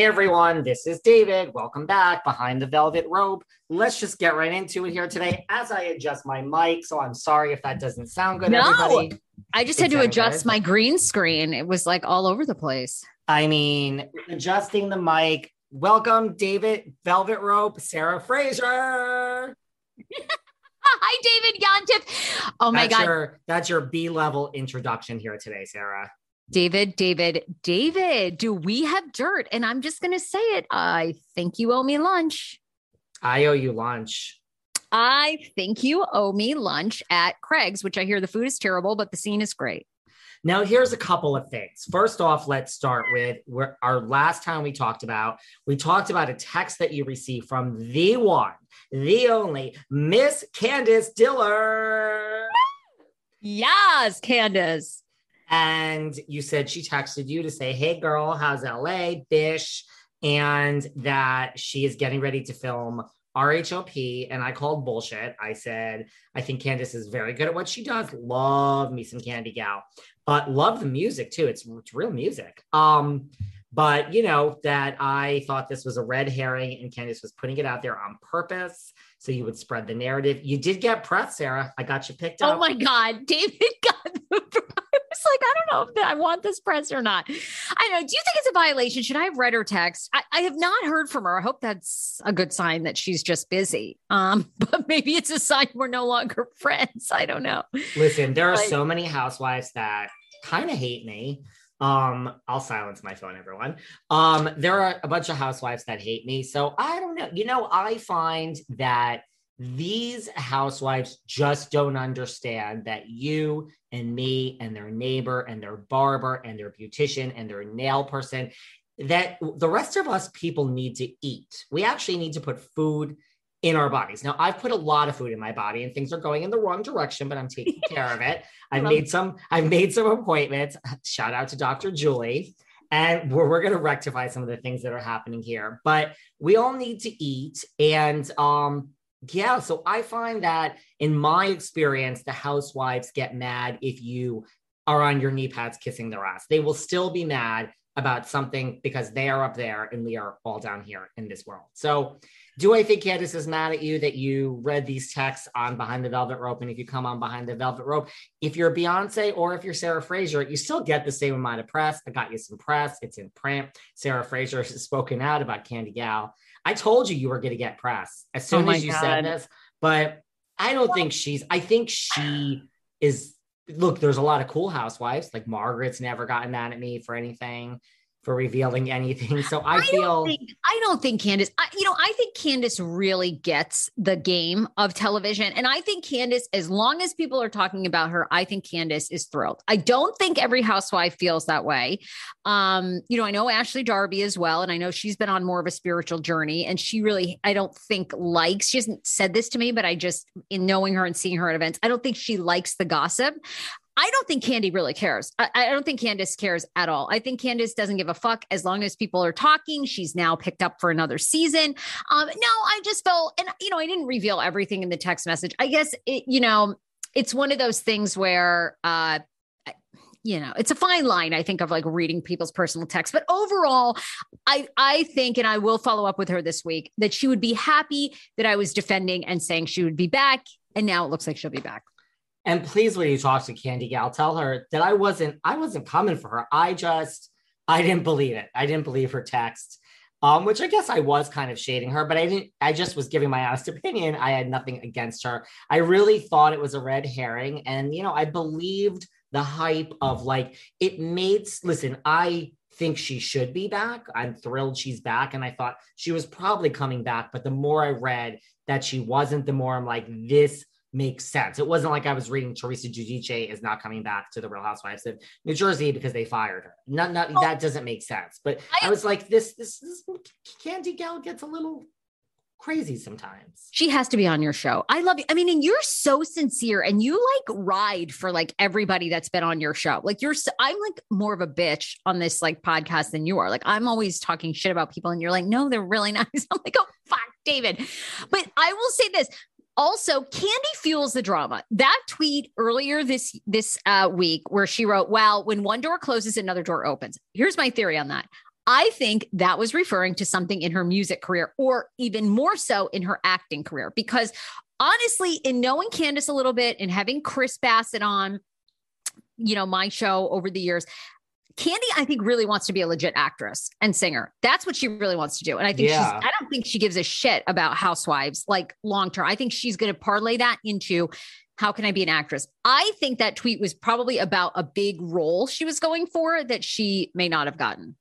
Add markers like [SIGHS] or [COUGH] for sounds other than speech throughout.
Hey everyone, this is David. Welcome back behind the velvet rope. Let's just get right into it here today as I adjust my mic. So I'm sorry if that doesn't sound good. No, everybody. I just had to adjust good. my green screen. It was like all over the place. I mean, adjusting the mic. Welcome, David Velvet Rope, Sarah Fraser. [LAUGHS] Hi, David Yontef. Oh my that's God. Your, that's your B level introduction here today, Sarah. David, David, David, do we have dirt? And I'm just going to say it. I think you owe me lunch. I owe you lunch. I think you owe me lunch at Craig's, which I hear the food is terrible, but the scene is great. Now, here's a couple of things. First off, let's start with where our last time we talked about. We talked about a text that you received from the one, the only Miss Candiace Dillard. Yes, Candiace. And you said she texted you to say, Hey, girl, how's LA? Bish. And that she is getting ready to film RHOP. And I called bullshit. I said, I think Candiace is very good at what she does. Love me some Candy Gal, but love the music too. It's, it's real music. Um, but you know that I thought this was a red herring and Candiace was putting it out there on purpose so you would spread the narrative. You did get press, Sarah. I got you picked up. Oh my God, David got the was like, I don't know if I want this press or not. I know. Do you think it's a violation? Should I have read her text? I, I have not heard from her. I hope that's a good sign that she's just busy. Um, [LAUGHS] but maybe it's a sign we're no longer [LAUGHS] friends. I don't know. Listen, there are but, so many housewives that kind of hate me. Um, I'll silence my phone, everyone. Um, there are a bunch of housewives that hate me. So I don't know. You know, I find that these housewives just don't understand that you and me and their neighbor and their barber and their beautician and their nail person that the rest of us people need to eat. We actually need to put food in our bodies. Now, I've put a lot of food in my body and things are going in the wrong direction, but I'm taking [LAUGHS] care of it. I've made some I've made some appointments. [LAUGHS] Shout out to Dr. Julie. And we're, we're going to rectify some of the things that are happening here. But we all need to eat and um yeah, so I find that in my experience, the housewives get mad if you are on your knee pads kissing their ass. They will still be mad about something because they are up there and we are all down here in this world. So, do I think Candiace is mad at you that you read these texts on Behind the Velvet Rope? And if you come on Behind the Velvet Rope, if you're Beyonce or if you're Sarah Fraser, you still get the same amount of press. I got you some press, it's in print. Sarah Fraser has spoken out about Candy Gal. I told you you were going to get press as oh soon oh as you God. said this, but I don't think she's, I think she is. Look, there's a lot of cool housewives. Like Margaret's never gotten mad at me for anything for revealing anything. So I, I feel don't think, I don't think Candiace, I, you know, I think Candiace really gets the game of television. And I think Candiace, as long as people are talking about her, I think Candiace is thrilled. I don't think every housewife feels that way. Um, you know, I know Ashley Darby as well, and I know she's been on more of a spiritual journey, and she really, I don't think likes, she hasn't said this to me, but I just in knowing her and seeing her at events, I don't think she likes the gossip. I don't think Candy really cares. I, I, don't think Candiace cares at all. I think Candiace doesn't give a fuck as long as people are talking. She's now picked up for another season. Um, no, I just felt, and you know, I didn't reveal everything in the text message. I guess it, you know, it's one of those things where, uh, you know, it's a fine line, I think, of like reading people's personal texts. But overall, I I think, and I will follow up with her this week, that she would be happy that I was defending and saying she would be back. And now it looks like she'll be back. And please, when you talk to Candy Gal, tell her that I wasn't, I wasn't coming for her. I just, I didn't believe it. I didn't believe her text. Um, which I guess I was kind of shading her, but I didn't, I just was giving my honest opinion. I had nothing against her. I really thought it was a red herring. And, you know, I believed the hype of like it made listen, I think she should be back. I'm thrilled she's back. And I thought she was probably coming back. But the more I read that she wasn't, the more I'm like, this makes sense. It wasn't like I was reading Teresa Giudice is not coming back to the Real Housewives of New Jersey because they fired her. Not, not oh, that doesn't make sense. But I, I was like, this, this, this Candy Gal gets a little crazy sometimes. She has to be on your show. I love you. I mean, and you're so sincere and you like ride for like everybody that's been on your show. Like you're so, I'm like more of a bitch on this like podcast than you are. Like I'm always talking shit about people and you're like, "No, they're really [LAUGHS] nice." I'm like, "Oh, fuck, David." But I will say this, also Candy fuels the drama that tweet earlier this this uh, week where she wrote well when one door closes another door opens here's my theory on that I think that was referring to something in her music career, or even more so in her acting career. Because honestly, in knowing Candiace a little bit and having Chris Bassett on, you know, my show over the years, Kandi, I think, really wants to be a legit actress and singer. That's what she really wants to do. And I think yeah. she's, I don't think she gives a shit about housewives like long term. I think she's going to parlay that into how can I be an actress? I think that tweet was probably about a big role she was going for that she may not have gotten.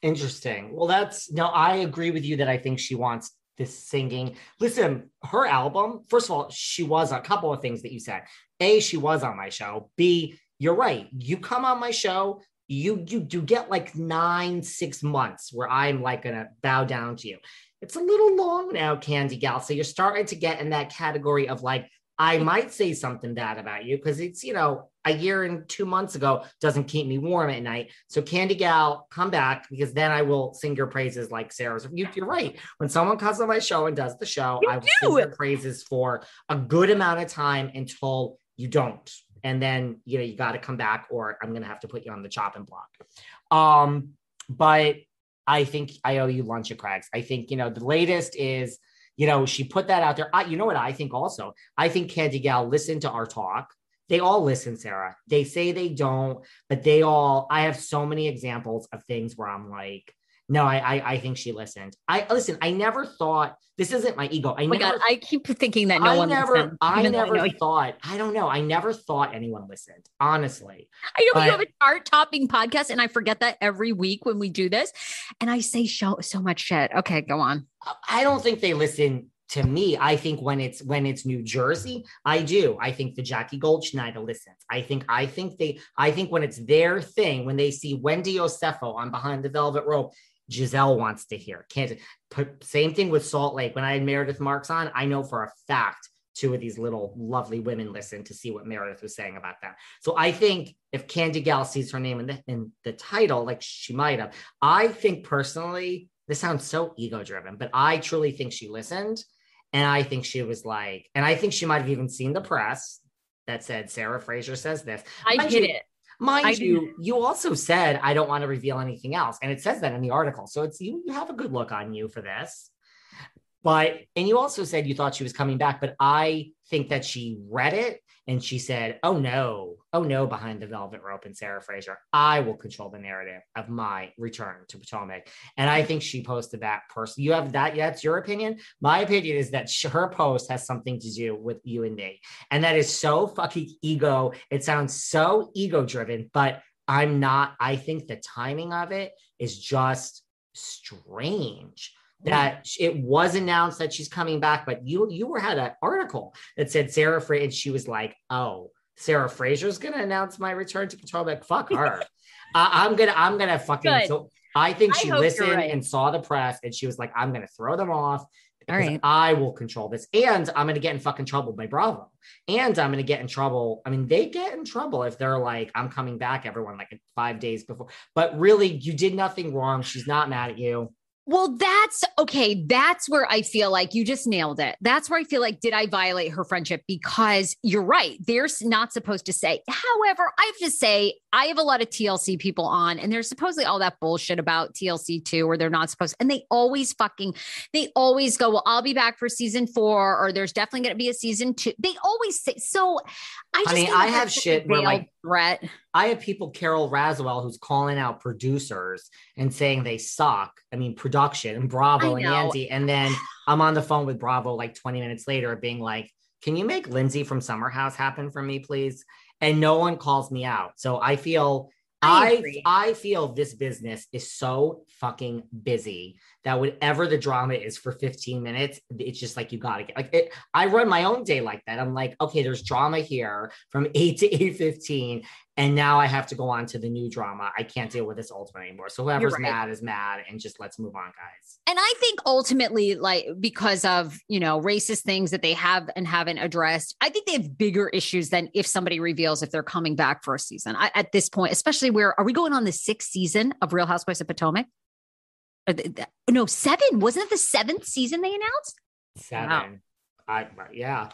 Interesting. Well, that's no, I agree with you that I think she wants this singing. Listen, her album, first of all, she was a couple of things that you said. A, she was on my show. B, you're right. You come on my show, you you you get like nine, six months where I'm like gonna bow down to you. It's a little long now, candy Gal. So you're starting to get in that category of like I might say something bad about you because it's, you know, a year and two months ago doesn't keep me warm at night. So, candy Gal, come back because then I will sing your praises like Sarah's. You, are right. When someone comes on my show and does the show, you I will do. sing your praises for a good amount of time until you don't. And then, you know, you got to come back or I'm going to have to put you on the chopping block. Um, but I think I owe you lunch at Craig's. I think, you know, the latest is you know, she put that out there. I, you know what I think also? I think candy Gal listened to our talk. They all listen, Sarah. They say they don't, but they all, I have so many examples of things where I'm like, no, I, I, I think she listened. I listen. I never thought this isn't my ego. I oh my never, God, I keep thinking that no I one. Never, listened, I never I thought. I don't know. I never thought anyone listened. Honestly, I know but, you have a chart topping podcast, and I forget that every week when we do this, and I say so so much shit. Okay, go on. I don't think they listen to me, I think when it's when it's New Jersey, I do. I think the Jackie Goldschneider listens. I think I think they I think when it's their thing, when they see Wendy Osefo on Behind the Velvet Rope, Gizelle wants to hear. Put same thing with Salt Lake. When I had Meredith Marks on, I know for a fact two of these little lovely women listened to see what Meredith was saying about that. So I think if Candy Gal sees her name in the in the title, like she might have, I think personally, this sounds so ego driven, but I truly think she listened and I think she was like, and I think she might have even seen the press that said Sarah Fraser says this. I mind did it. Mind I you, did. you also said I don't want to reveal anything else, and it says that in the article. So it's you, you have a good look on you for this. But and you also said you thought she was coming back, but I think that she read it and she said, "Oh no, oh no!" Behind the velvet rope and Sarah Fraser, I will control the narrative of my return to Potomac. And I think she posted that person. You have that? It's your opinion. My opinion is that her post has something to do with you and me, and that is so fucking ego. It sounds so ego driven, but I'm not. I think the timing of it is just strange that mm. it was announced that she's coming back, but you you were had an article that said Sarah Fraser, and she was like, "Oh, Sarah Fraser's gonna announce my return to Potomac. Fuck her. I, am gonna I'm gonna fucking." Good. So I think she I listened right. and saw the press, and she was like, "I'm gonna throw them off." All right. I will control this. And I'm going to get in fucking trouble by Bravo. And I'm going to get in trouble. I mean, they get in trouble if they're like, I'm coming back, everyone, like five days before. But really, you did nothing wrong. She's not mad at you. Well, that's okay. That's where I feel like you just nailed it. That's where I feel like, did I violate her friendship? Because you're right. They're not supposed to say. However, I have to say, I have a lot of TLC people on, and there's supposedly all that bullshit about TLC too, where they're not supposed, and they always fucking, they always go, well, I'll be back for season four, or there's definitely going to be a season two. They always say, so I just, Honey, I have shit where like, threat. I have people, Carole Radziwill, who's calling out producers and saying they suck. I mean, production and Bravo and Andy. And then [SIGHS] I'm on the phone with Bravo like 20 minutes later being like, can you make Lindsay from Summer House happen for me, please? and no one calls me out. So I feel I I. I feel this business is so fucking busy that whatever the drama is for 15 minutes, it's just like you gotta get like it. I run my own day like that. I'm like, okay, there's drama here from [LAUGHS] 8 to 8:15, and now I have to go on to the new drama. I can't deal with this ultimate anymore. So whoever's right. mad is mad, and just let's move on, guys. And I think ultimately, like because of you know racist things that they have and haven't addressed, I think they have bigger issues than if somebody reveals if they're coming back for a season. I, at this point, especially where are we going on the sixth season of Real Housewives of Potomac? The- the- no, seven. Wasn't it the seventh season they announced? Seven. I yeah.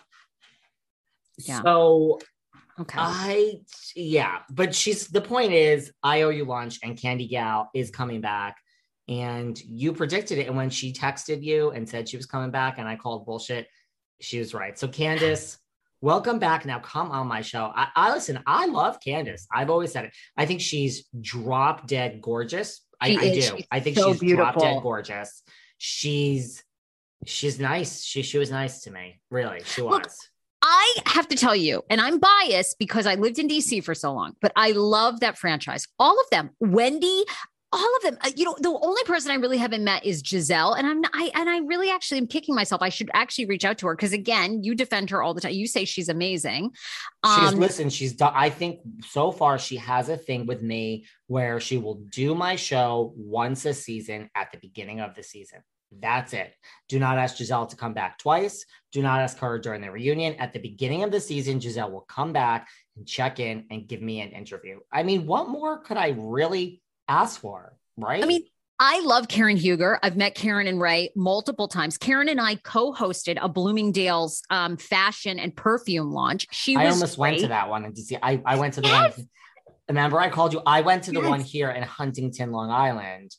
Yeah. So Okay. I yeah, but she's the point is I owe you lunch and Candy Gal is coming back. And you predicted it. And when she texted you and said she was coming back and I called bullshit, she was right. So Candiace, [SIGHS] welcome back. Now come on my show. I, I listen, I love Candiace. I've always said it. I think she's drop dead gorgeous. I, I do. I think so she's drop dead gorgeous. She's she's nice. She she was nice to me. Really. She was. Look, I have to tell you, and I'm biased because I lived in DC for so long, but I love that franchise. All of them. Wendy, all of them. Uh, You know, the only person I really haven't met is Gizelle, and I'm not, I and I really actually am kicking myself. I should actually reach out to her because again, you defend her all the time. You say she's amazing. She's Um, listen, she's done. I think so far she has a thing with me where she will do my show once a season at the beginning of the season. That's it. Do not ask Gizelle to come back twice. Do not ask her during the reunion. At the beginning of the season, Gizelle will come back and check in and give me an interview. I mean, what more could I really ask for? Right? I mean, I love Karen Huger. I've met Karen and Ray multiple times. Karen and I co-hosted a Bloomingdale's um, fashion and perfume launch. She I almost went to that one in DC. I, I went to the Yes. one. Remember, I called you. I went to the one here in Huntington, Long Island,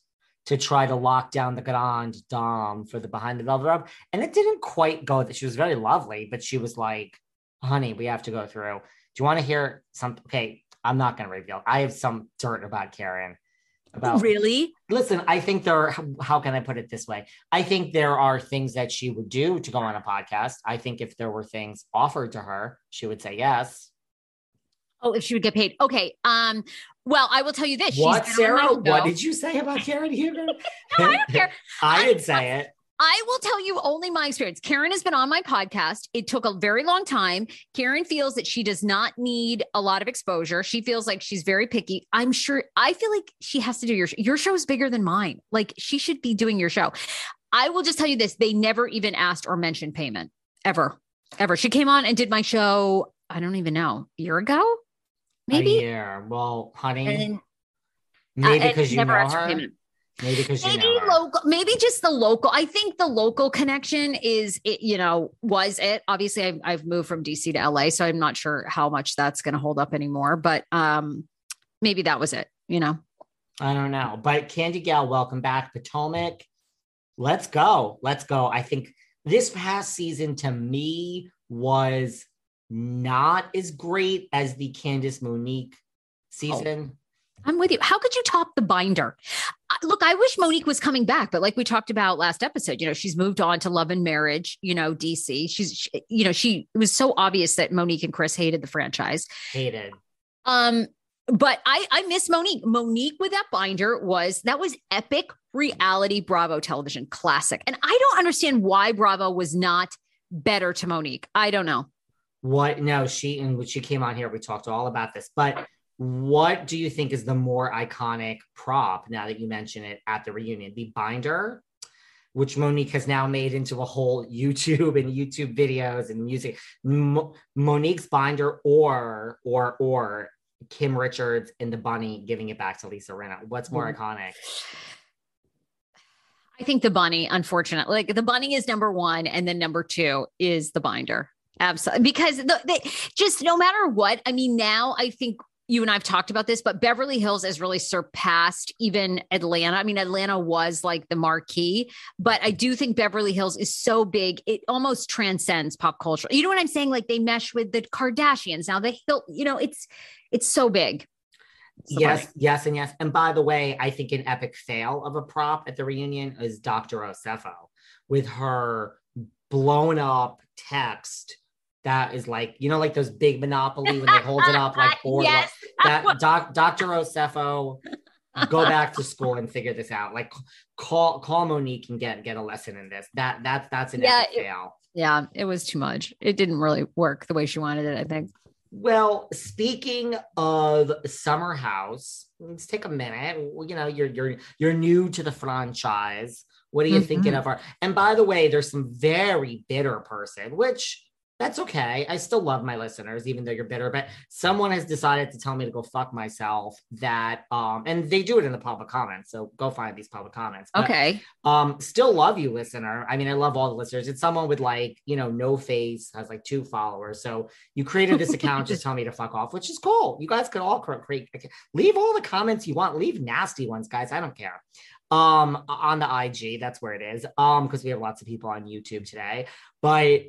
to try to lock down the Grand Dame for the behind the velvet rope, and it didn't quite go. That she was very lovely, but she was like, "Honey, we have to go through. Do you want to hear something? Okay, I'm not going to reveal. I have some dirt about Karen. About Really? listen, I think there. How can I put it this way? I think there are things that she would do to go on a podcast. I think if there were things offered to her, she would say yes. Oh, if she would get paid. Okay. Um, well, I will tell you this. What, She's been on my Sarah? What did you say about Karen Huger? [LAUGHS] No, I don't care. [LAUGHS] I didn't say it. I will tell you only my experience. Karen has been on my podcast. It took a very long time. Karen feels that she does not need a lot of exposure. She feels like she's very picky. I'm sure I feel like she has to do your your show is bigger than mine. Like she should be doing your show. I will just tell you this, they never even asked or mentioned payment ever. Ever. She came on and did my show, I don't even know, a year ago? Maybe. A year. Well, honey, And, uh, maybe because you never know her. payment. Maybe because you maybe know her. local maybe just the local i think the local connection is it you know was it obviously I've, I've moved from dc to la so i'm not sure how much that's going to hold up anymore but um maybe that was it you know I don't know. But Candy Gal, welcome back. Potomac. Let's go. Let's go. I think this past season to me was not as great as the Candiace Monique season. i'm with you how could you top the binder look i wish monique was coming back but like we talked about last episode you know she's moved on to love and marriage you know dc she's she, you know she it was so obvious that monique and chris hated the franchise Hated. Um, but I I miss Monique. Monique with that binder was that was epic reality Bravo television classic. And I don't understand why Bravo was not better to Monique. I don't know. What? No, she and when she came on here, we talked all about this. But what do you think is the more iconic prop now that you mention it at the reunion? The binder, which Monique has now made into a whole YouTube and YouTube videos and music. Mo- Monique's binder, or or or Kim Richards and the bunny giving it back to Lisa Rinna. What's more Mhm. iconic? I think the bunny, unfortunately, like the bunny is number one, and then number two is the binder. Absolutely, because the, they just no matter what. I mean, now I think you and I've talked about this, but Beverly Hills has really surpassed even Atlanta. I mean, Atlanta was like the marquee, but I do think Beverly Hills is so big, it almost transcends pop culture. You know what I'm saying? Like they mesh with the Kardashians now. The Hill, you know, it's it's so big. Yes, yes, and yes. And by the way, I think an epic fail of a prop at the reunion is Dr. Osefo with her blown up text that is like you know like those big monopoly when they hold it up like [LAUGHS] four Yes. that doc, dr osefo go [LAUGHS] back to school and figure this out like call call monique and get get a lesson in this that that's that's an Yeah, epic it- fail Yeah, it was too much. It didn't really work the way she wanted it, I think. well speaking of summer house let's take a minute you know you're you're you're new to the franchise what are you Mhm. thinking of our and by the way there's some very bitter person which that's okay. I still love my listeners even though you're bitter but someone has decided to tell me to go fuck myself that um and they do it in the public comments so go find these public comments But, Okay. um still love you listener. I mean i love all the listeners. It's someone with like you know no face has like two followers so you created this account just [LAUGHS] tell me to fuck off which is cool. You guys could all create leave all the comments you want. Leave nasty ones guys. I don't care. Um on the ig that's where it is um because we have lots of people on youtube today but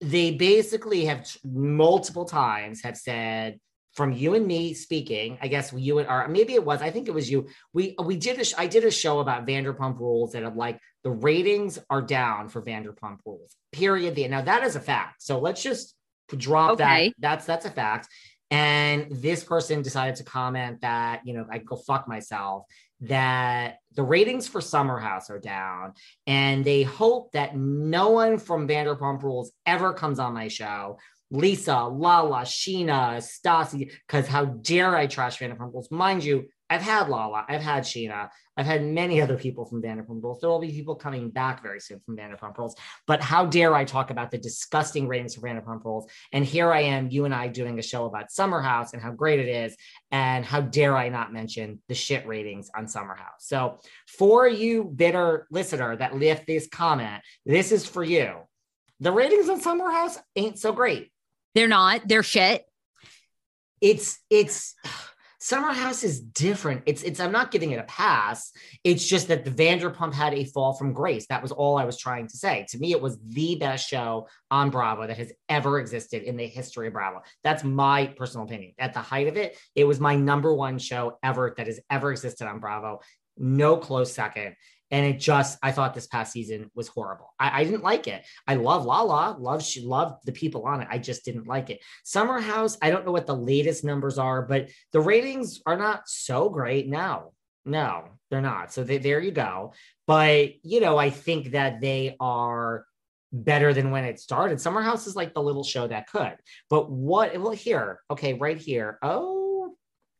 they basically have multiple times have said from you and me speaking i guess you and or maybe it was i think it was you we we did a sh- i did a show about vanderpump rules that are like the ratings are down for vanderpump rules period the, now that is a fact so let's just drop Okay. that that's that's a fact and this person decided to comment that you know i go fuck myself that the ratings for summer house are down and they hope that no one from vanderpump rules ever comes on my show Lisa, Lala, Scheana, Stassi, because how dare I trash Vanderpump Rules? Mind you, I've had Lala, I've had Scheana, I've had many other people from Vanderpump Rules. There will be people coming back very soon from Vanderpump Rules. But how dare I talk about the disgusting ratings for Vanderpump Rules? And here I am, you and I doing a show about Summer House and how great it is. And how dare I not mention the shit ratings on Summer House? So for you bitter listener that left this comment, this is for you. The ratings on Summer House ain't so great They're not. They're shit. it's it's Summer House is different. It's it's I'm not giving it a pass. It's just that the Vanderpump had a fall from grace. That was all I was trying to say. To me, it was the best show on Bravo that has ever existed in the history of Bravo. That's my personal opinion. At the height of it, it was my number one show ever that has ever existed on Bravo. No close second. And it just, I thought this past season was horrible. I, I didn't like it. I love Lala, love she loved the people on it. I just didn't like it. Summer House, I don't know what the latest numbers are, but the ratings are not so great now. No, they're not. So they, there you go. But you know, I think that they are better than when it started. Summer House is like the little show that could. But what? Well, here, okay, right here. Oh,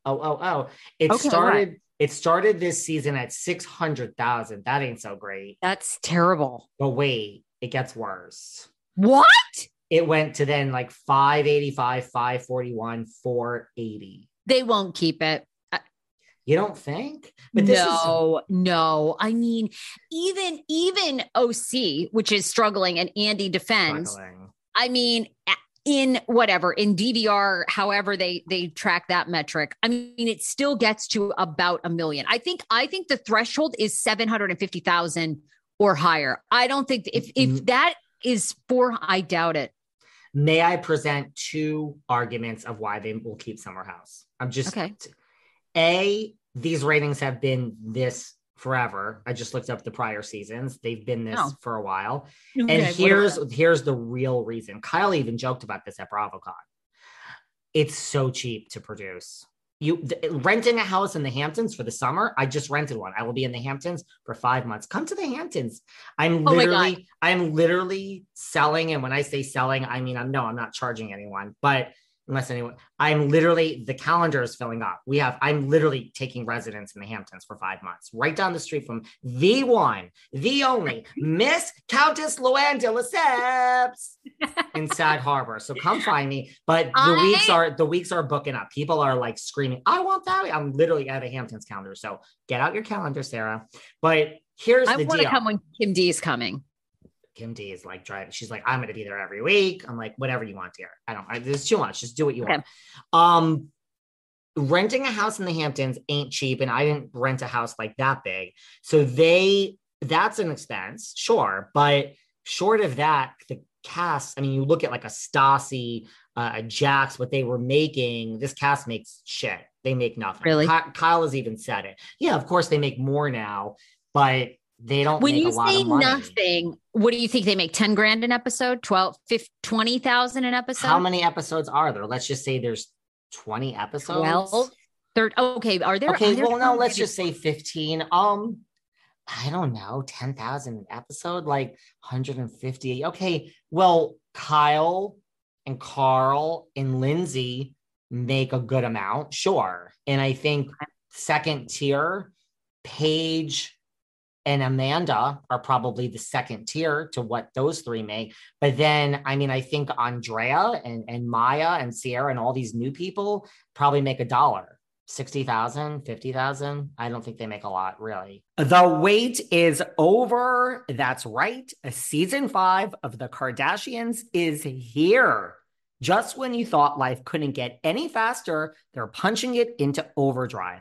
oh, oh, oh. It Okay, started. It started this season at six hundred thousand. That ain't so great. That's terrible. But wait, it gets worse. What? It went to then like 585, 541, 480. They won't keep it. You don't think? But this is no, no. I mean, even even OC, which is struggling, and Andy defends. struggling. I mean, in whatever in DVR, however they they track that metric. I mean, it still gets to about a million. I think I think the threshold is seven hundred and fifty thousand or higher. I don't think if if Mm. that is for, I doubt it. May I present two arguments of why they will keep Summer House? I'm just Okay. A, these ratings have been this forever. I just looked up the prior seasons. They've been this Oh. for a while. Okay, and here's here's the real reason. Kyle even joked about this at BravoCon. It's so cheap to produce. You th- renting a house in the Hamptons for the summer. I just rented one. I will be in the Hamptons for five months. Come to the Hamptons. I'm Oh literally, I'm literally selling. And when I say selling, I mean I'm no, I'm not charging anyone, but unless anyone, I'm literally the calendar is filling up. We have, I'm literally taking residence in the Hamptons for five months, right down the street from the one, the only Miss Countess Luann de Lesseps [LAUGHS] in Sag Harbor. So come find me. But the I- weeks are the weeks are booking up. People are like screaming, I want that. I'm literally at a Hamptons calendar. So get out your calendar, Sarah. But here's I want to come when Kim D is coming. Kim D is like driving. She's like, I'm going to be there every week. I'm like, whatever you want, dear. I don't. I, there's too much. Just do what you Okay. want. Um, renting a house in the Hamptons ain't cheap, and I didn't rent a house like that big. So they, that's an expense, sure, but short of that, the cast. I mean, you look at like a Stassi, uh, a Jax, what they were making. This cast makes shit. They make nothing. Really? Ky- Kyle has even said it. Yeah, of course they make more now, but they don't when make you a lot say of money. nothing, what do you think they make 10 grand an episode, 12, 15, 20,000 an episode? How many episodes are there? Let's just say there's 20 episodes. 12? Third, okay, are there okay, are there well, no, let's just say 15. Um, I don't know, 10,000 an episode, like 150. Okay, well, Kyle and Carl and Lindsay make a good amount, sure. And I think second tier, Paige and Amanda are probably the second tier to what those three make. But then, I mean, I think Andrea and, and Mya and Ciara and all these new people probably make a dollar. 60,000, 50,000. I don't think they make a lot, really. The wait is over. That's right. A season five of The Kardashians is here. Just when you thought life couldn't get any faster, they're punching it into overdrive.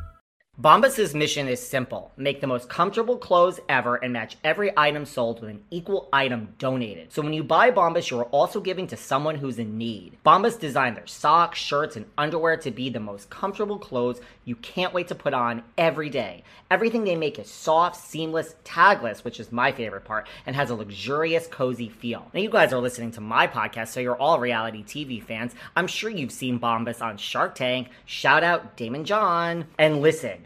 Bombas' mission is simple make the most comfortable clothes ever and match every item sold with an equal item donated. So when you buy Bombas, you're also giving to someone who's in need. Bombas designed their socks, shirts, and underwear to be the most comfortable clothes you can't wait to put on every day. Everything they make is soft, seamless, tagless, which is my favorite part, and has a luxurious, cozy feel. Now, you guys are listening to my podcast, so you're all reality TV fans. I'm sure you've seen Bombas on Shark Tank. Shout out Daymond John. And listen,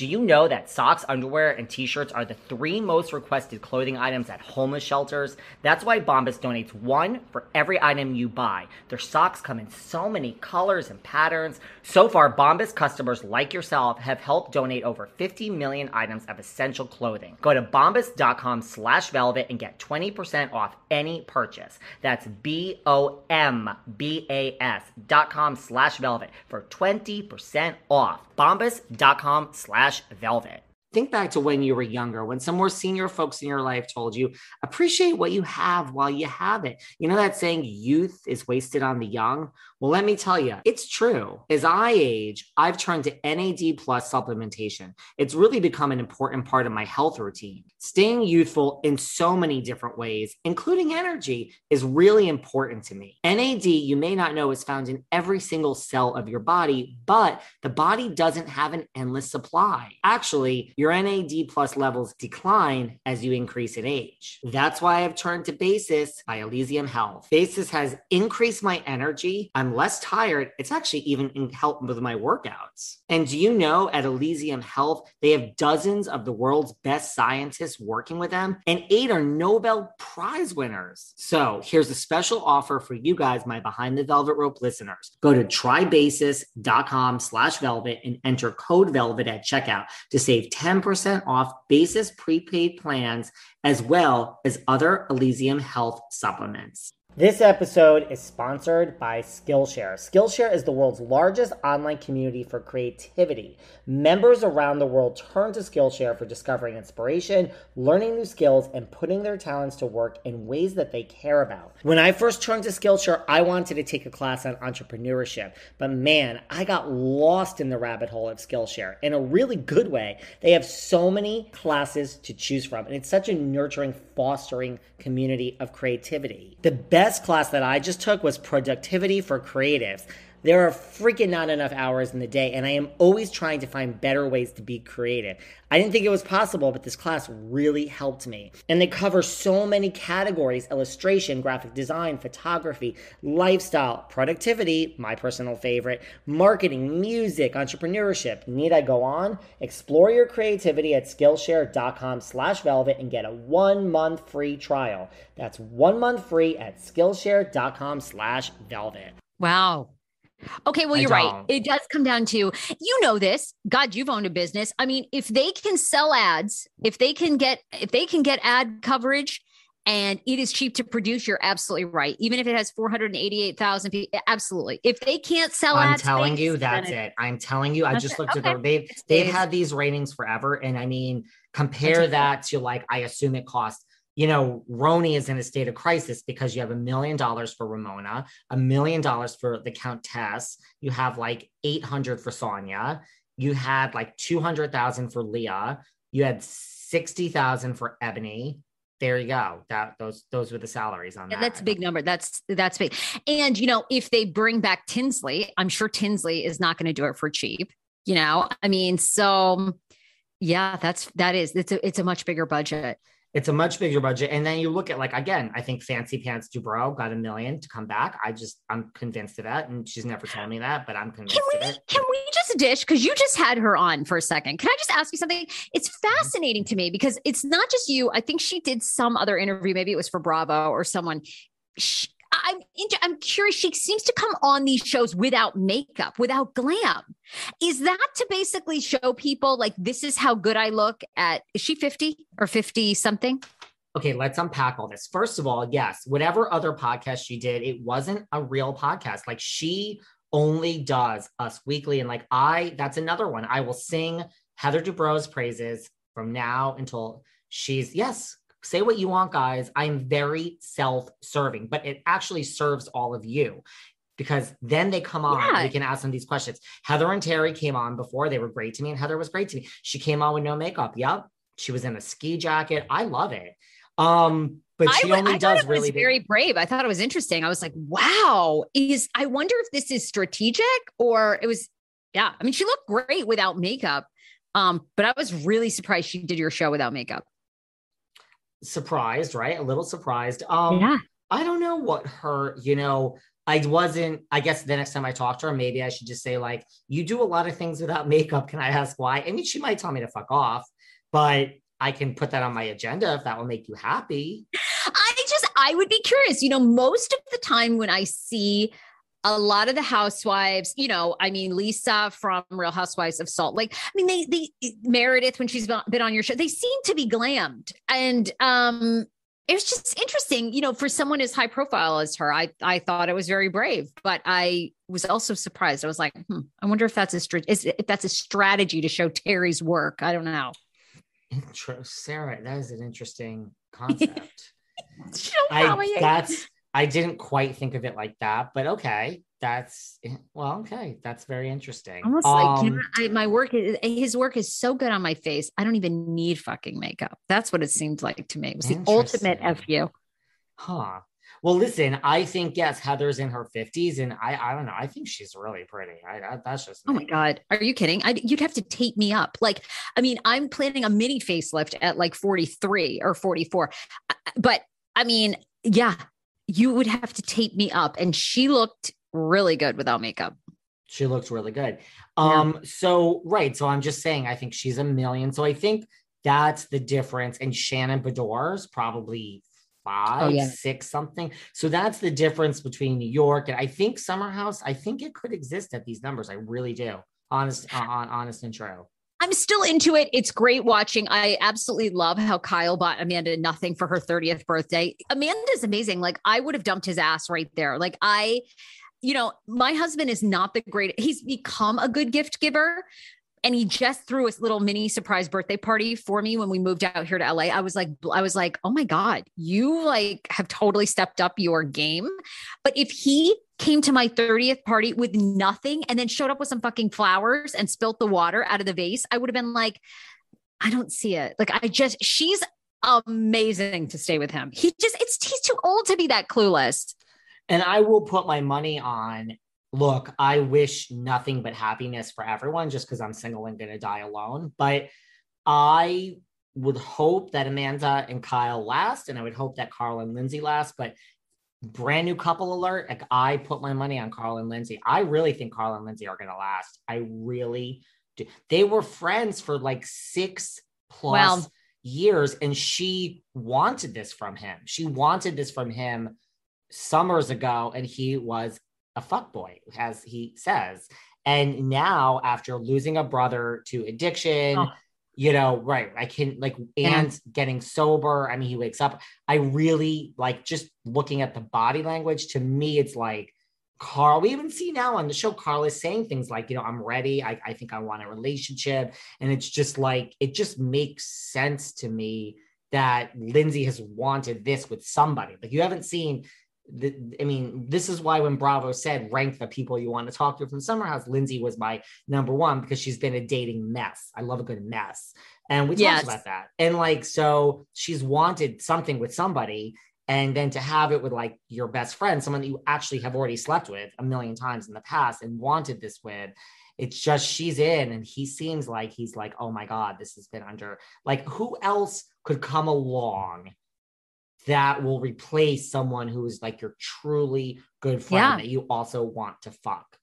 do you know that socks, underwear, and t shirts are the three most requested clothing items at homeless shelters? That's why Bombas donates one for every item you buy. Their socks come in so many colors and patterns. So far, Bombas customers like yourself have helped donate over 50 million items of essential clothing. Go to bombas.com slash velvet and get 20% off any purchase. That's B O M B A S dot com slash velvet for 20% off. Bombas.com slash velvet. Think back to when you were younger, when some more senior folks in your life told you, appreciate what you have while you have it. You know that saying, youth is wasted on the young? Well, let me tell you, it's true. As I age, I've turned to NAD plus supplementation. It's really become an important part of my health routine. Staying youthful in so many different ways, including energy, is really important to me. NAD, you may not know, is found in every single cell of your body, but the body doesn't have an endless supply. Actually, your NAD plus levels decline as you increase in age. That's why I've turned to Basis by Elysium Health. Basis has increased my energy. I'm less tired. It's actually even helped with my workouts. And do you know at Elysium Health, they have dozens of the world's best scientists working with them, and eight are Nobel Prize winners. So here's a special offer for you guys, my Behind the Velvet Rope listeners. Go to trybasis.com slash velvet and enter code velvet at checkout to save 10% off basis prepaid plans as well as other Elysium Health supplements. This episode is sponsored by Skillshare. Skillshare is the world's largest online community for creativity. Members around the world turn to Skillshare for discovering inspiration, learning new skills, and putting their talents to work in ways that they care about. When I first turned to Skillshare, I wanted to take a class on entrepreneurship, but man, I got lost in the rabbit hole of Skillshare in a really good way. They have so many classes to choose from, and it's such a nurturing, fostering community of creativity. The best class that I just took was Productivity for Creatives. There are freaking not enough hours in the day, and I am always trying to find better ways to be creative. I didn't think it was possible, but this class really helped me. And they cover so many categories illustration, graphic design, photography, lifestyle, productivity, my personal favorite, marketing, music, entrepreneurship. Need I go on? Explore your creativity at Skillshare.com slash velvet and get a one month free trial. That's one month free at Skillshare.com slash velvet. Wow. Okay, well, you're right. It does come down to you know this. God, you've owned a business. I mean, if they can sell ads, if they can get if they can get ad coverage and it is cheap to produce, you're absolutely right. Even if it has 488,000 people, absolutely. If they can't sell ads, I'm ads, telling you, that's it. I'm telling you, I That's just looked at Okay. they've It they've stays. had these ratings forever. And I mean, compare that to like, I assume it costs, you know, RHONY is in a state of crisis because you have a million dollars for Ramona, a million dollars for the Countess, you have like 800 for Sonja, you had like 200,000 for Leah, you had 60,000 for Ebony. There you go. That those those were the salaries on Yeah, that. that's a big number. That's that's big. And you know, if they bring back Tinsley, I'm sure Tinsley is not going to do it for cheap. You know, I mean, so yeah, that's that is it's a it's a much bigger budget. It's a much bigger budget. And then you look at like again, I think Fancy Pants Dubrow got a million to come back. I just I'm convinced of that. And she's never told me that, but I'm convinced Can of we it. can we just dish because you just had her on for a second? Can I just ask you something? It's mm-hmm. fascinating to me because it's not just you. I think she did some other interview, maybe it was for Bravo or someone. She, I'm into, I'm curious. She seems to come on these shows without makeup, without glam. Is that to basically show people like this is how good I look at? Is she 50 or 50 something? Okay, let's unpack all this. First of all, yes, whatever other podcast she did, it wasn't a real podcast. Like she only does us weekly. And like I, that's another one. I will sing Heather Dubrow's praises from now until she's, yes, say what you want, guys. I'm very self serving, but it actually serves all of you because then they come on. Yeah. We can ask them these questions. Heather and Terry came on before. They were great to me, and Heather was great to me. She came on with no makeup. Yep. She was in a ski jacket. I love it. Um, but she I, only I does really big- very brave. I thought it was interesting. I was like, wow, is I wonder if this is strategic or it was, yeah. I mean, she looked great without makeup. Um, but I was really surprised she did your show without makeup. Surprised, right? A little surprised. Um, yeah. I don't know what her, you know, I wasn't, I guess the next time I talk to her, maybe I should just say, like, you do a lot of things without [LAUGHS] makeup. Can I ask why? I mean, she might tell me to fuck off, but I can put that on my agenda if that will make you happy. I just, I would be curious. You know, most of the time when I see a lot of the housewives, you know, I mean, Lisa from Real Housewives of Salt Lake. I mean, they, they, Meredith, when she's been on your show, they seem to be glammed. And, um, it was just interesting, you know, for someone as high profile as her. I I thought it was very brave, but I was also surprised. I was like, hmm, I wonder if that's a str- is, if that's a strategy to show Terry's work. I don't know. Intro, Sarah, that is an interesting [LAUGHS] concept. I that's I didn't quite think of it like that, but okay, that's well, okay, that's very interesting. Almost like Um, know, I, my work is his work is so good on my face. I don't even need fucking makeup. That's what it seemed like to me. It was the ultimate fu. Huh. Well, listen, I think yes, Heather's in her 50s, and I I don't know. I think she's really pretty. I, I that's just Oh my god, are you kidding? I, you'd have to tape me up. Like, I mean, I'm planning a mini facelift at like 43 or 44, but I mean, yeah, you would have to tape me up, and she looked really good without makeup. She looks really good. Yeah. Um, so right. So I'm just saying, I think she's a million. So I think that's the difference. And Shannon Beador's probably five, Oh, yeah. six something. So that's the difference between New York and I think Summer House. I think it could exist at these numbers. I really do. Honest, [SIGHS] on honest and true. I'm still into it. It's great watching. I absolutely love how Kyle bought Amanda nothing for her 30th birthday. Amanda's amazing. Like I would have dumped his ass right there. Like I, you know, my husband is not the great. He's become a good gift giver. And he just threw a little mini surprise birthday party for me when we moved out here to LA. I was like, I was like, oh my God, you like have totally stepped up your game. But if he came to my 30th party with nothing and then showed up with some fucking flowers and spilt the water out of the vase, I would have been like, I don't see it. Like I just she's amazing to stay with him. He just it's he's too old to be that clueless. And I will put my money on. Look, I wish nothing but happiness for everyone just because I'm single and going to die alone. But I would hope that Amanda and Kyle last, and I would hope that Carl and Lindsay last. But brand new couple alert, like I put my money on Carl and Lindsay. I really think Carl and Lindsay are going to last. I really do. They were friends for like six plus years, and she wanted this from him. She wanted this from him summers ago, and he was a fuck boy, as he says. And now, after losing a brother to addiction, Oh. You know, right? I can like, Yeah. and getting sober. I mean, he wakes up. I really like just looking at the body language. To me, it's like Carl. We even see now on the show, Carl is saying things like, you know, I'm ready. I, I think I want a relationship. And it's just like, it just makes sense to me that Lindsay has wanted this with somebody. Like, you haven't seen the, I mean, this is why when Bravo said rank the people you want to talk to from Summer House, Lindsay was my number one because she's been a dating mess. I love a good mess. And we Yes. talked about that. And like, so she's wanted something with somebody. And then to have it with like your best friend, someone that you actually have already slept with a million times in the past and wanted this with, it's just she's in and he seems like he's like, oh my God, this has been under like who else could come along that will replace someone who is like your truly good friend Yeah. that you also want to fuck.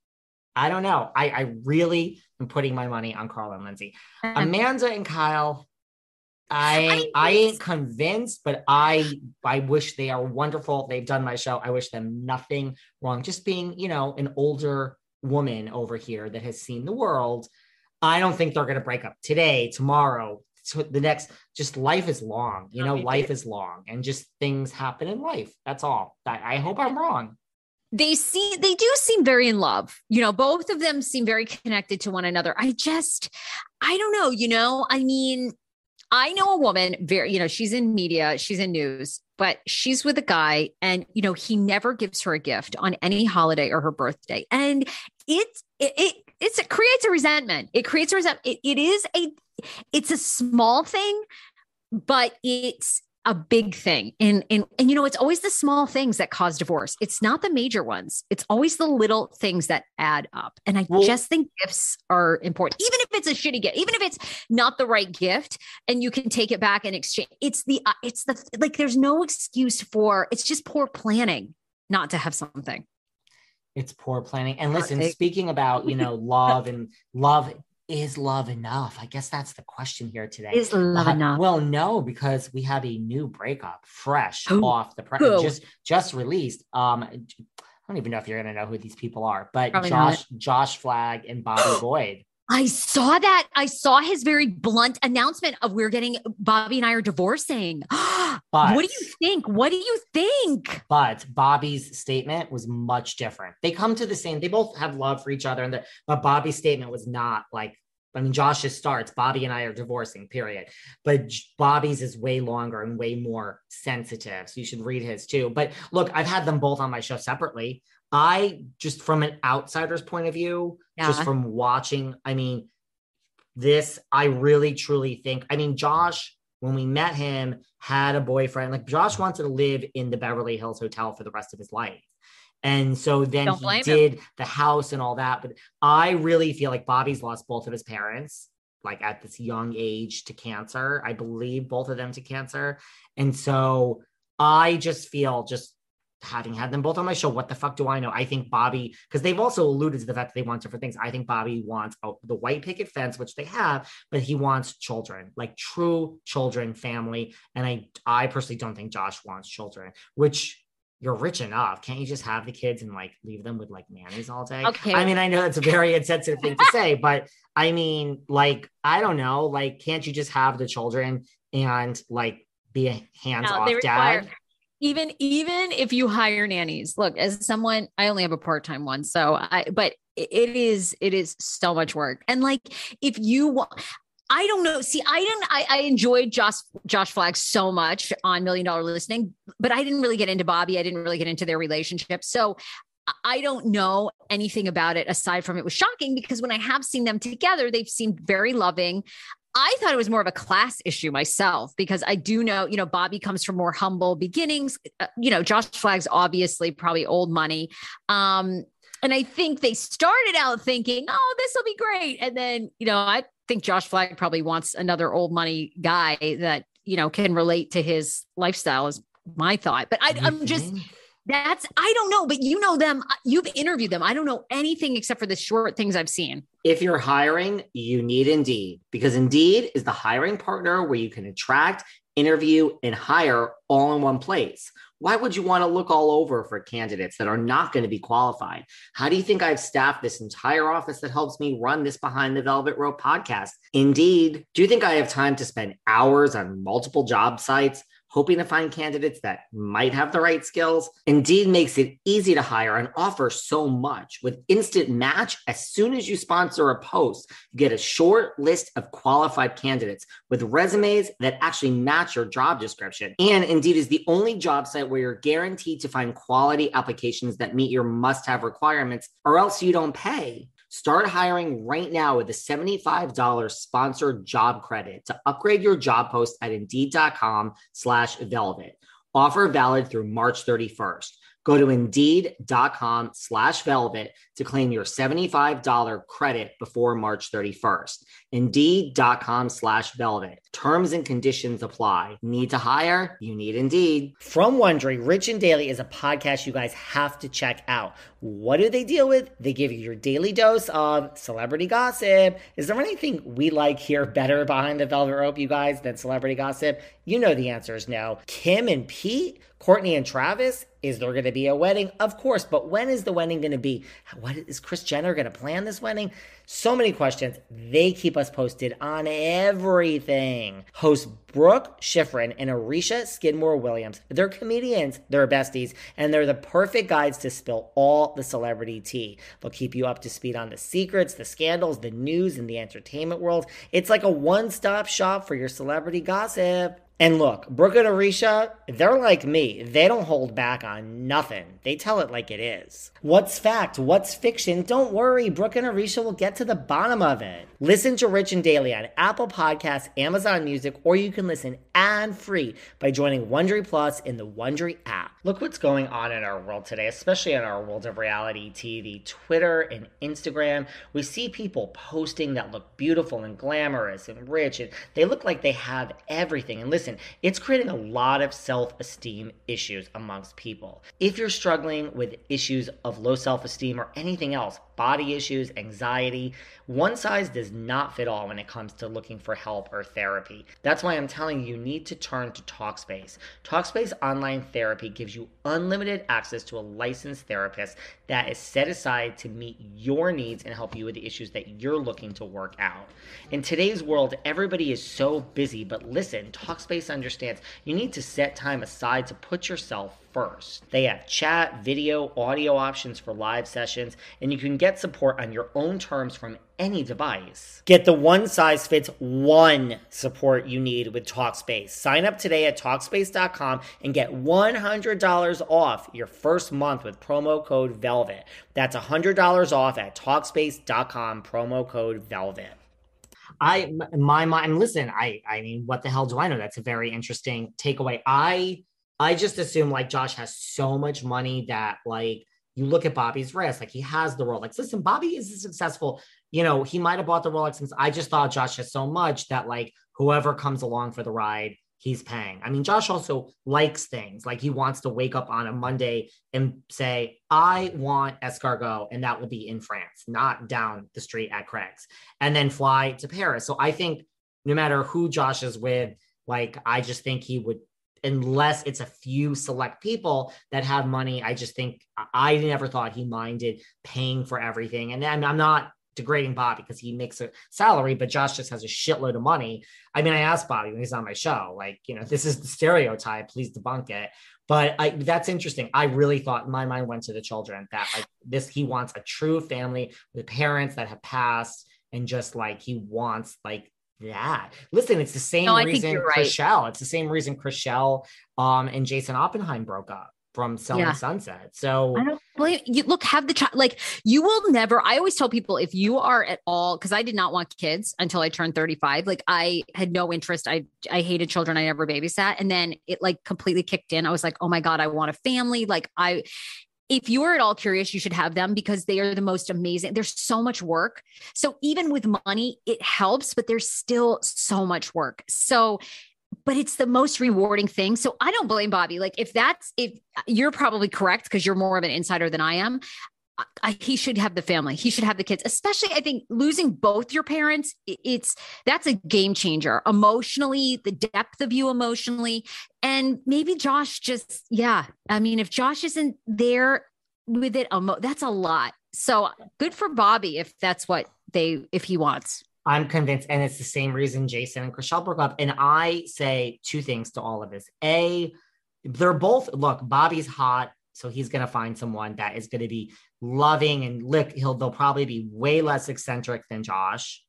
I don't know. I, I really am putting my money on Carl and Lindsay. Amanda and Kyle, I I I, ain't convinced, but I I wish they are wonderful. They've done my show. I wish them nothing wrong. Just being, you know, an older woman over here that has seen the world. I don't think they're gonna break up today, tomorrow, so the next. Just life is long, you know. Life is long, and just things happen in life. That's all. I, I hope I'm wrong. they see they do seem very in love you know both of them seem very connected to one another i just i don't know you know i mean i know a woman very you know she's in media she's in news but she's with a guy and you know he never gives her a gift on any holiday or her birthday and it's it, it it's it creates a resentment it creates a resentment it, it is a it's a small thing but it's a big thing. And, and and you know it's always the small things that cause divorce. It's not the major ones. It's always the little things that add up. And i Well- just think gifts are important. Even if it's a shitty gift even if it's not the right gift and you can take it back and exchange it's the uh, it's the like there's no excuse for it's just poor planning not to have something. It's poor planning. And listen, speaking about, you know, [LAUGHS] love and love is love enough? I guess that's the question here today. is love enough Well, no, because we have a new breakup, fresh Who? off the press, just just released. Um, I don't even know if you're gonna know who these people are, but Probably not. Josh, Josh Flagg, and Bobby [GASPS] Boyd. I saw that. I saw his very blunt announcement of we're getting Bobby and I are divorcing. But [GASPS] what do you think? What do you think? But Bobby's statement was much different. They come to the same. They both have love for each other, and the, but Bobby's statement was not like. I mean, Josh just starts. Bobby and I are divorcing. Period. But Bobby's is way longer and way more sensitive. So you should read his too. But look, I've had them both on my show separately. I just from an outsider's point of view, just from watching. I mean, this I really truly think. I mean, Josh, when we met him, had a boyfriend. Like Josh wanted to live in the Beverly Hills Hotel for the rest of his life. And so then he blame him. did the house and all that. But I really feel like Bobby's lost both of his parents, like at this young age to cancer. I believe both of them to cancer. And so I just feel just having had them both on my show, what the fuck do I know? I think Bobby, because they've also alluded to the fact that they want different things. I think Bobby wants a, the white picket fence, which they have, but he wants children, like true children, family. And I, I personally don't think Josh wants children, which you're rich enough. Can't you just have the kids and like leave them with like nannies all day? Okay. I mean, I know that's a very insensitive thing to [LAUGHS] say, but I mean, like, I don't know, like, can't you just have the children and like be a hands off require- dad? Even even if you hire nannies look as someone i only have a part-time one so i but it is it is so much work and like if you want I don't know. See, I didn't. I, I enjoyed Josh Josh Flagg so much on Million Dollar Listing, but I didn't really get into Bobby. I didn't really get into their relationship. So I don't know anything about it aside from it was shocking because when I have seen them together, they've seemed very loving. I thought it was more of a class issue myself because I do know, you know, Bobby comes from more humble beginnings. Uh, you know, Josh Flagg's obviously probably old money. Um, and I think they started out thinking, oh, this will be great. And then, you know, I think Josh Flagg probably wants another old money guy that, you know, can relate to his lifestyle, is my thought. But I, You I'm just? That's, I don't know, but you know them. uh, You've interviewed them. I don't know anything except for the short things I've seen. if you're hiring, you need Indeed because Indeed is the hiring partner where you can attract, interview, and hire all in one place. why would you want to look all over for candidates that are not going to be qualified? How do you think I've staffed this entire office that helps me run this Behind the Velvet Rope podcast? Indeed. Do you think I have time to spend hours on multiple job sites? Hoping to find candidates that might have the right skills. Indeed makes it easy to hire and offers so much. With Instant Match, as soon as you sponsor a post, you get a short list of qualified candidates with resumes that actually match your job description. And Indeed is the only job site where you're guaranteed to find quality applications that meet your must have requirements, or else you don't pay. Start hiring right now with a $75 sponsored job credit to upgrade your job post at indeed.com slash velvet. Offer valid through March 31st. Go to indeed.com slash velvet to claim your $75 credit before March 31st. Indeed.com slash velvet. Terms and conditions apply. Need to hire? You need Indeed. From Wondery, Rich and Daily is a podcast you guys have to check out. What do they deal with? They give you your daily dose of celebrity gossip. Is there anything we like here better behind the velvet rope, you guys, than celebrity gossip? You know the answer is no. Kim and Pete, Kourtney and Travis, is there going to be a wedding? Of course, but when is the wedding going to be? What is Kris Jenner going to plan this wedding? So many questions. They keep us posted on everything. Host Brooke Schifrin and Arisha Skidmore Williams. They're comedians, they're besties, and they're the perfect guides to spill all the celebrity tea. They'll keep you up to speed on the secrets, the scandals, the news, and the entertainment world. It's like a one stop shop for your celebrity gossip. And look, Brooke and Arisha, they're like me. They don't hold back on nothing. They tell it like it is. What's fact? What's fiction? Don't worry, Brooke and Arisha will get to the bottom of it. Listen to Rich and Daily on Apple Podcasts, Amazon Music, or you can listen ad-free by joining Wondery Plus in the Wondery app. Look what's going on in our world today, especially in our world of reality TV, Twitter and Instagram. We see people posting that look beautiful and glamorous and rich, and they look like they have everything. And listen, it's creating a lot of self-esteem issues amongst people. If you're struggling with issues of low self-esteem or anything else, body issues, anxiety, one size does not fit all when it comes to looking for help or therapy. That's why I'm telling you, you need to turn to Talkspace. Talkspace online therapy gives you unlimited access to a licensed therapist that is set aside to meet your needs and help you with the issues that you're looking to work out. In today's world, everybody is so busy, but listen, Talkspace understands you need to set time aside to put yourself first. They have chat, video, audio options for live sessions, and you can get support on your own terms from any device. Get the one size fits one support you need with Talkspace. Sign up today at Talkspace.com and get $100 off your first month with promo code VELVET. That's $100 off at Talkspace.com, promo code VELVET. I my mind listen, I I mean, what the hell do I know? That's a very interesting takeaway. I I just assume like Josh has so much money that like you look at Bobby's wrist, like he has the Rolex. Listen, Bobby is successful. You know, he might have bought the Rolex since I just thought Josh has so much that like whoever comes along for the ride, he's paying. I mean, Josh also likes things like he wants to wake up on a Monday and say, I want escargot, and that will be in France, not down the street at Craig's, and then fly to Paris. So I think no matter who Josh is with, like, I just think he would unless it's a few select people that have money. I just think I never thought he minded paying for everything. And I'm, I'm not degrading Bobby because he makes a salary, but Josh just has a shitload of money. I mean, I asked Bobby when he's on my show, like, you know, this is the stereotype, please debunk it. But I, that's interesting. I really thought my mind went to the children that like this, he wants a true family with parents that have passed and just like he wants like that. Listen, it's the same no, reason right. It's the same reason Chrishell um, and Jason Oppenheim broke up from Selling yeah. Sunset. So I don't blame you. Look, have the child. Like you will never. I always tell people if you are at all because I did not want kids until I turned 35. Like I had no interest. I I hated children. I never babysat, and then it like completely kicked in. I was like, oh my god, I want a family. Like I if you're at all curious, you should have them because they are the most amazing. There's so much work. So even with money, it helps, but there's still so much work. So, but it's the most rewarding thing. So I don't blame Bobby. Like if that's if you're probably correct because you're more of an insider than I am. I, he should have the family. He should have the kids. Especially, I think losing both your parents, it's that's a game changer emotionally, the depth of you emotionally, and maybe Josh just yeah. I mean, if Josh isn't there with it, that's a lot. So good for Bobby if that's what they if he wants. I'm convinced, and it's the same reason Jason and Chrishell broke up. And I say two things to all of this: a, they're both look. Bobby's hot so he's going to find someone that is going to be loving and look, he'll they'll probably be way less eccentric than Josh.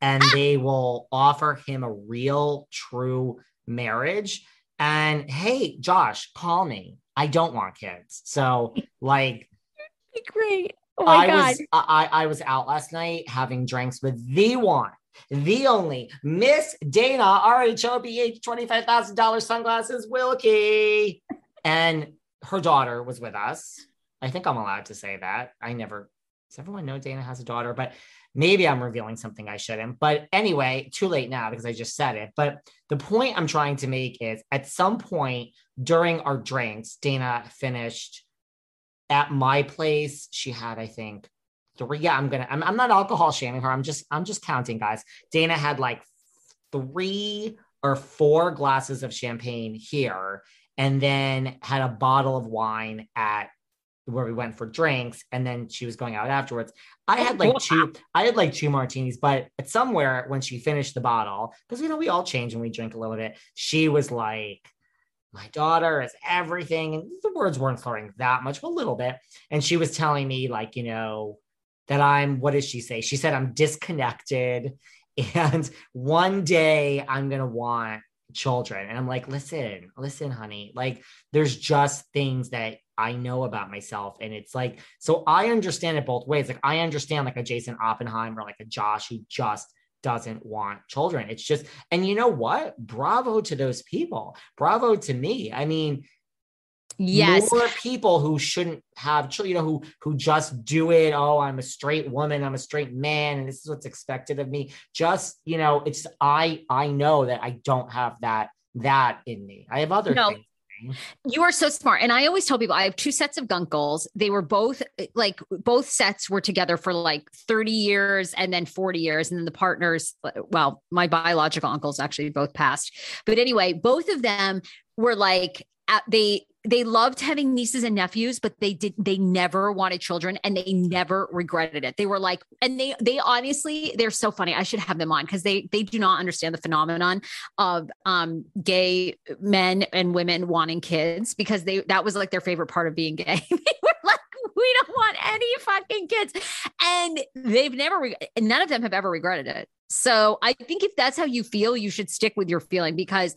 And ah! they will offer him a real, true marriage. And hey, Josh, call me. I don't want kids. So like [LAUGHS] great. Oh I God. was I, I was out last night having drinks with the one, the only Miss Dana RHOBH $25,000 sunglasses Wilkey. And her daughter was with us. I think I'm allowed to say that. I never, does everyone know Dana has a daughter? But maybe I'm revealing something I shouldn't. But anyway, too late now because I just said it. But the point I'm trying to make is at some point during our drinks, Dana finished at my place. She had, I think, three. Yeah, I'm gonna. I'm, I'm not alcohol shaming her. I'm just. I'm just counting, guys. Dana had like three or four glasses of champagne here and then had a bottle of wine at where we went for drinks and then she was going out afterwards. I oh, had like two i had like two martinis but at somewhere when she finished the bottle because you know we all change when we drink a little bit she was like my daughter is everything and the words weren't slurring that much but a little bit. And she was telling me like you know that i'm what did she say? She said i'm disconnected and one day i'm to want children. And I'm like, listen, listen, honey, like there's just things that I know about myself. And it's like, so I understand it both ways. Like I understand like a Jason Oppenheimer, like a Josh who just doesn't want children. It's just, and you know what? Bravo to those people. Bravo to me. I mean, yes more people who shouldn't have children you know who who just do it oh i'm a straight woman i'm a straight man and this is what's expected of me just you know it's i i know that i don't have that that in me i have other no. things you are so smart. And I always tell people I have two sets of gunkles. They were both eh, like both sets were together for like 30 years and then 40 years. And then the partners, eh, well, my biological uncles actually both passed. But anyway, both of them were like, they they loved having nieces and nephews but they did they never wanted children and they never regretted it. They were like and they they honestly they're so funny. I should have them on because they they do not understand the phenomenon of um gay men and women wanting kids because they that was like their favorite part of being gay. [LAUGHS] They were like we don't want any fucking kids. And they've never none of them have ever regretted it. So i think if that's how you feel you should stick with your feeling because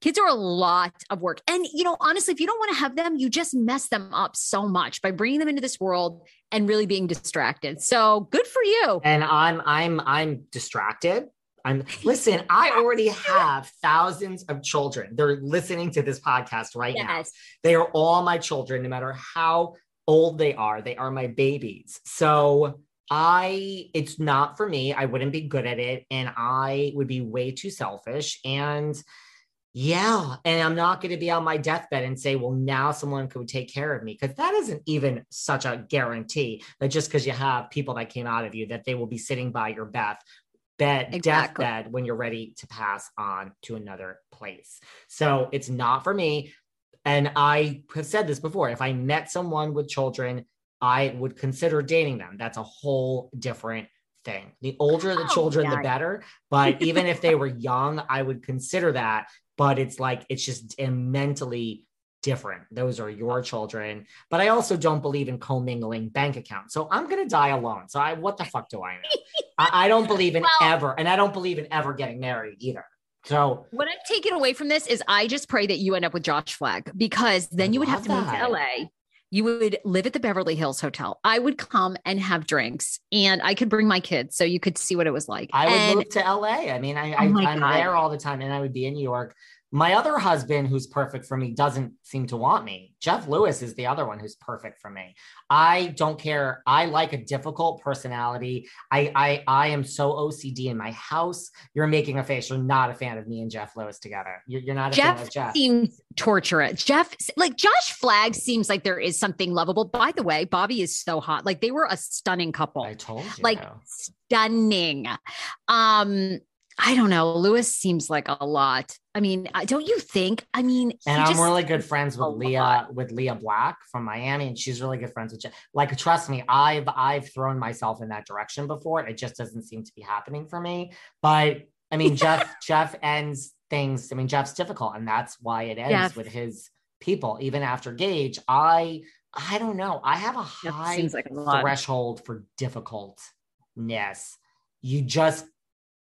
kids are a lot of work. And, you know, honestly, if you don't want to have them, you just mess them up so much by bringing them into this world and really being distracted. So good for you. And I'm, I'm, I'm distracted. I'm [LAUGHS] listen, I already have thousands of children. They're listening to this podcast right yes. now. They are all my children, no matter how old they are. They are my babies. So I, it's not for me. I wouldn't be good at it. And I would be way too selfish. And yeah. And I'm not going to be on my deathbed and say, well, now someone could take care of me. Because that isn't even such a guarantee that just because you have people that came out of you, that they will be sitting by your death bed, exactly. deathbed when you're ready to pass on to another place. So it's not for me. And I have said this before if I met someone with children, I would consider dating them. That's a whole different thing. The older the oh, children, yeah. the better. But [LAUGHS] even if they were young, I would consider that but it's like it's just mentally different. Those are your children. But I also don't believe in commingling bank accounts. So I'm gonna die alone. So I what the fuck do I know? I, I, don't believe in [LAUGHS] well, ever, and I don't believe in ever getting married either. So what I'm taking away from this is I just pray that you end up with Josh Flagg because then you would have to that. move to LA. You would live at the Beverly Hills Hotel. I would come and have drinks, and I could bring my kids so you could see what it was like. I would and, move to LA. I mean, I, oh I am there all the time, and I would be in New York my other husband, who's perfect for me, doesn't seem to want me. Jeff Lewis is the other one who's perfect for me. I don't care. I like a difficult personality. I I I am so OCD in my house. You're making a face. You're not a fan of me and Jeff Lewis together. You're, you're not a fan Jeff of Jeff. seems torturous. Jeff, like Josh Flagg seems like there is something lovable. By the way, Bobby is so hot. Like they were a stunning couple. I told you. like stunning. Um, I don't know. Lewis seems like a lot. I mean, uh, don't you think? I mean, and I'm really good friends with Lea lot. with Lea Black from Miami, and she's really good friends with Jeff. Like, trust me, I've I've thrown myself in that direction before. It just doesn't seem to be happening for me. But I mean, [LAUGHS] Jeff Jeff ends things. I mean, Jeff's difficult, and that's why it ends Jeff. with his people. Even after Gage, I I don't know. I have a high like a threshold for difficultness. You just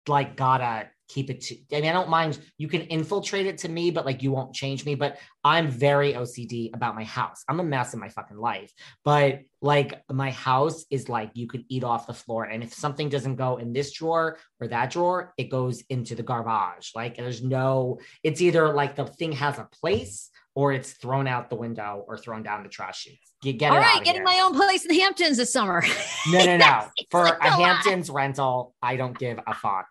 like gotta keep it to I mean, I don't mind you can infiltrate it to me, but like you won't change me. But I'm very OCD about my house. I'm a mess in my fucking life. But like my house is like you could eat off the floor. And if something doesn't go in this drawer or that drawer, it goes into the garbage. Like there's no, it's either like the thing has a place or it's thrown out the window or thrown down the trash chute. You get All right, getting here. my own place in the Hamptons this summer. No, no, [LAUGHS] no. For a a. Hamptons rental, I don't give a fuck.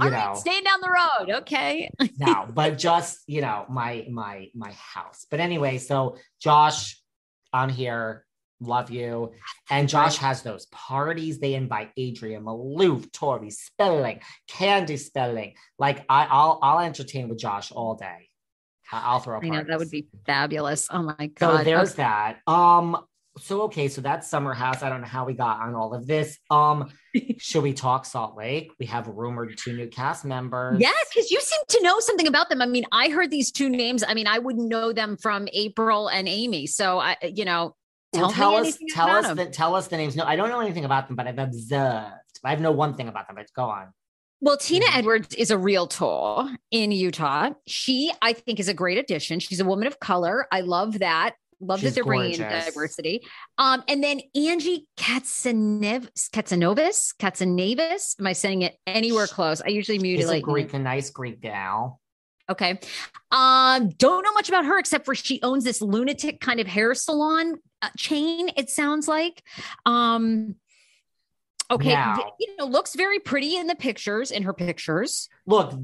All right, staying down the road. Okay. [LAUGHS] no, but just you know, my my my house. But anyway, so Josh, I'm here. Love you. And Josh has those parties. They invite Adrian Maloof, Tori Spelling, Candy Spelling. Like I, I'll I'll entertain with Josh all day. I'll throw. I know that would be fabulous. Oh my god! So there's that. Um, so okay, so that's Summer House. I don't know how we got on all of this. Um, [LAUGHS] should we talk Salt Lake? We have rumored two new cast members. Yeah, because you seem to know something about them. I mean, I heard these two names. I mean, I wouldn't know them from April and Amy. So I, you know, tell, Well, tell me us, tell about us them. the tell us the names. No, I don't know anything about them, but I've observed. I have know one thing about them, but go on. Well, Tina Mhm. Edwards is a realtor in Utah. She, I think, is a great addition. She's a woman of color. I love that. Love She's that they're bringing in diversity. Um, and then Angie Katsanev, Katsanovis, Katsanavis. Am I saying it anywhere close? I usually She's a. Greek, a nice Greek gal. Okay. Um, don't know much about her except for she owns this lunatic kind of hair salon uh, chain, it sounds like. Um okay, Now- you know, looks very pretty in the pictures, in her pictures. Look,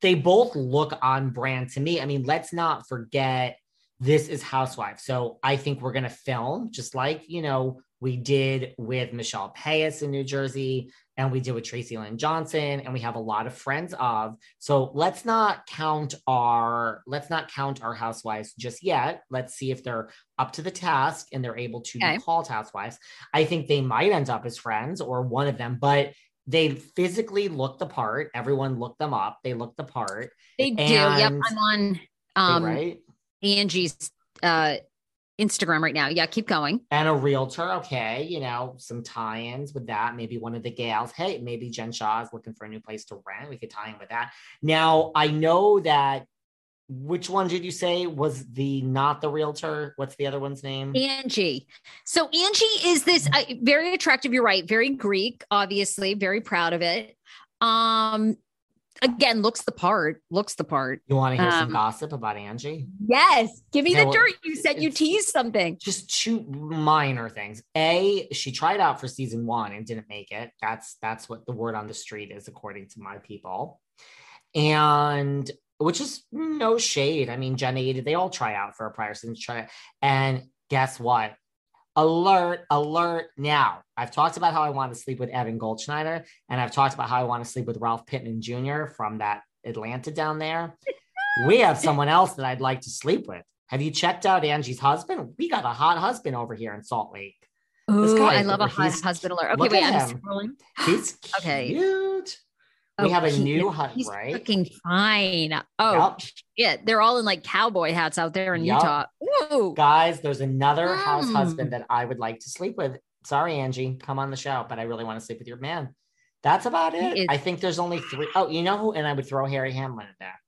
they both look on brand to me. I mean, let's not forget this is Housewives. So I think we're gonna film just like you know we did with Michelle Payas in New Jersey, and we did with Tracy Lynn Johnson, and we have a lot of friends of. So let's not count our let's not count our housewives just yet. Let's see if they're up to the task and they're able to Okay. be called housewives. I think they might end up as friends or one of them, but they physically look the part. Everyone looked them up. They look the part. They do. Yep. I'm on um right? Angie's uh Instagram right now. Yeah, keep going. And a realtor, okay, you know, some tie-ins with that. Maybe one of the gals. Hey, maybe Jen Shah is looking for a new place to rent. We could tie in with that. Now, I know that. Which one did you say was the not the realtor? What's the other one's name? Angie. So Angie is this uh, very attractive. You're right. Very Greek, obviously. Very proud of it. Um, again, looks the part. Looks the part. You want to hear some Um, gossip about Angie? Yes. Give me the dirt. You said you teased something. just two minor things. A, she tried out for season one and didn't make it. That's that's what the word on the street is, according to my people. And which is no shade. I mean, Jenny, they all try out for a prior season. Try, and guess what? Alert, alert. Now, I've talked about how I want to sleep with Evan Goldschneider, and I've talked about how I want to sleep with Ralph Pittman Jr. from that Atlanta down there. we have someone else that I'd like to sleep with. Have you checked out Angie's husband? We got a hot husband over here in Salt Lake. Ooh, I love a hot husband alert. Okay, wait, I'm him. scrolling. He's Okay. cute. We Oh, have a he- new hut, He's right? fucking fine. Oh, Yep. yeah. They're all in like cowboy hats out there in Yup. Utah. Ooh. Guys, there's another house Mm. husband that I would like to sleep with. Sorry, Angie, come on the show, but I really want to sleep with your man. That's about it. is- I think there's only three. Oh, you know who? And I would throw Harry Hamlin in there.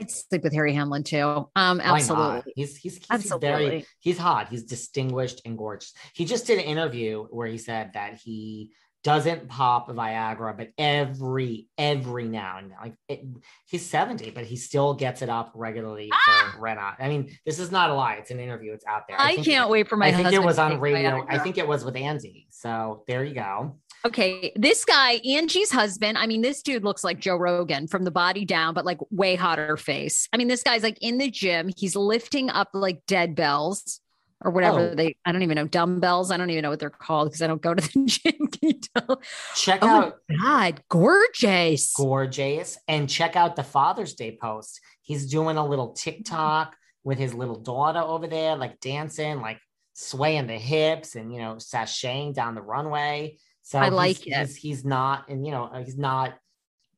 I'd sleep with Harry Hamlin too. Um, absolutely. He's he's, he's Absolutely. very he's hot. He's distinguished and gorgeous. He just did an interview where he said that he doesn't pop Viagra, but every every now and then, like it, he's 70, but he still gets it up regularly Ah! for Rinna. I mean, this is not a lie; it's an interview. It's out there. I, think- can't wait for my I think it was on radio. I think it was with Angie. So there you go. Okay, this guy, Angie's husband. I mean, this dude looks like Joe Rogan from the body down, but like way hotter face. I mean, this guy's like in the gym. He's lifting up like dead bells or whatever Oh. they. I don't even know dumbbells. I don't even know what they're called because I don't go to the [LAUGHS] gym. Check Oh out god, gorgeous! gorgeous and check out the Father's Day post. He's doing a little TikTok with his little daughter over there, like dancing, like swaying the hips and you know sashaying down the runway. So I he's- like it. He's, he's not, and you know, uh, he's not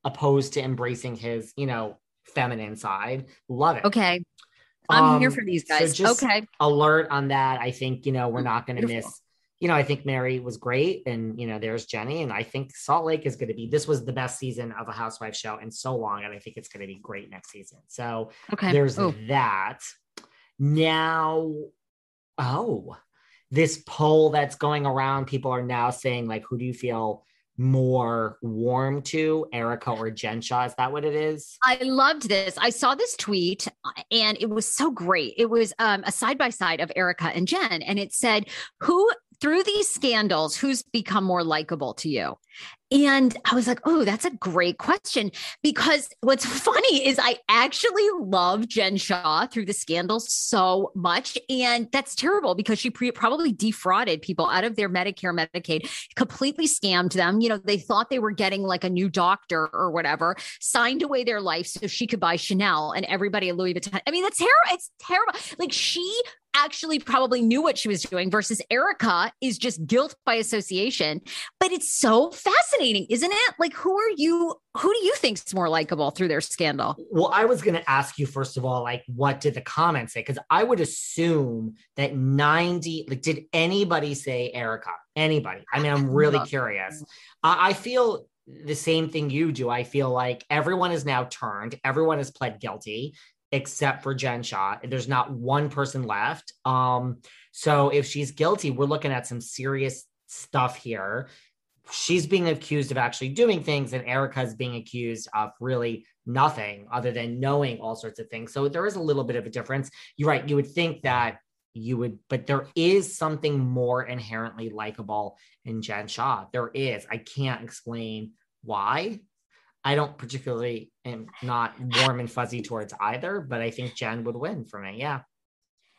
opposed to embracing his, you know, feminine side. Love it. Okay, I'm here Um, for these so guys. just okay, alert on that. I think, you know, we're not going to miss. You know, I think Mary was great, and you know, there's Jenny, and I think Salt Lake is going to be. This was the best season of a Housewife show in so long, and I think it's going to be great next season. So okay. there's Oh, that. Now, oh, this poll that's going around, people are now saying like, who do you feel more warm to, Erika or Jen Shah? Is that what it is? I loved this. I saw this tweet and it was so great. It was um, a side by side of Erika and Jen, and it said, Who through these scandals, who's become more likable to you? And I was like, oh, that's a great question. Because what's [LAUGHS] funny is I actually love Jen Shah through the scandals so much. And that's terrible because she pre- probably defrauded people out of their Medicare, Medicaid, completely scammed them. You know, they thought they were getting like a new doctor or whatever, signed away their life so she could buy Chanel and everybody at Louis Vuitton. I mean, that's terrible. It's terrible. Like she actually probably knew what she was doing versus Erika is just guilt by association. But it's so fascinating, isn't it? Like, who are you? Who do you think's more likable through their scandal? Well, I was going to ask you first of all, like, what did the comments say? Because I would assume that 90, like, did anybody say Erika? Anybody? I mean, I'm [LAUGHS] really curious. I, I feel the same thing you do. I feel like everyone is now turned, everyone has pled guilty except for Jen Shah. There's not one person left. Um, so if she's guilty, we're looking at some serious stuff here. She's being accused of actually doing things, and Erika's being accused of really nothing other than knowing all sorts of things. So there is a little bit of a difference. You're right. You would think that you would, but there is something more inherently likable in Jen Shah. There is. I can't explain why. I don't particularly am not warm and fuzzy towards either, but I think Jen would win for me. Yeah.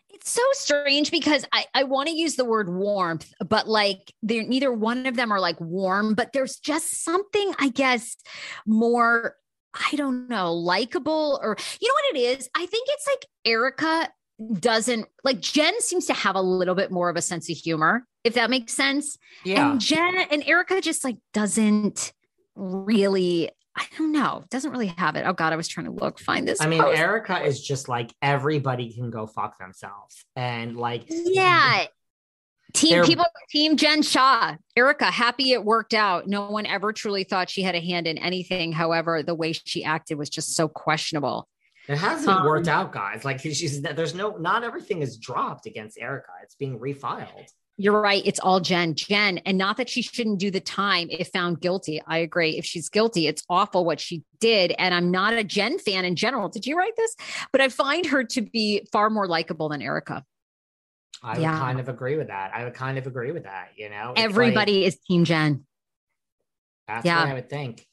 It's so strange because I, I want to use the word warmth, but like they're neither one of them are like warm, but there's just something, I guess, more, I don't know, likable or you know what it is? I think it's like Erika doesn't like Jen seems to have a little bit more of a sense of humor, if that makes sense. Yeah. And Jen and Erika just like doesn't really, I don't know, doesn't really have it. Oh God, I was trying to look, find this. I mean, post. Erika is just like everybody can go fuck themselves. And like, Yeah. Team people, team Jen Shah, Erika, happy it worked out. No one ever truly thought she had a hand in anything. However, the way she acted was just so questionable. it hasn't Um, worked out, guys. Like, she's there's no, not everything is dropped against Erika. It's being refiled. You're right. It's all Jen. Jen, and not that she shouldn't do the time if found guilty. I agree. If she's guilty, it's awful what she did. And I'm not a Jen fan in general. Did you write this? But I find her to be far more likable than Erika. I would kind of agree with that. I would kind of agree with that. You know, It's like- Everybody is Team Jen. That's Yeah. what I would think.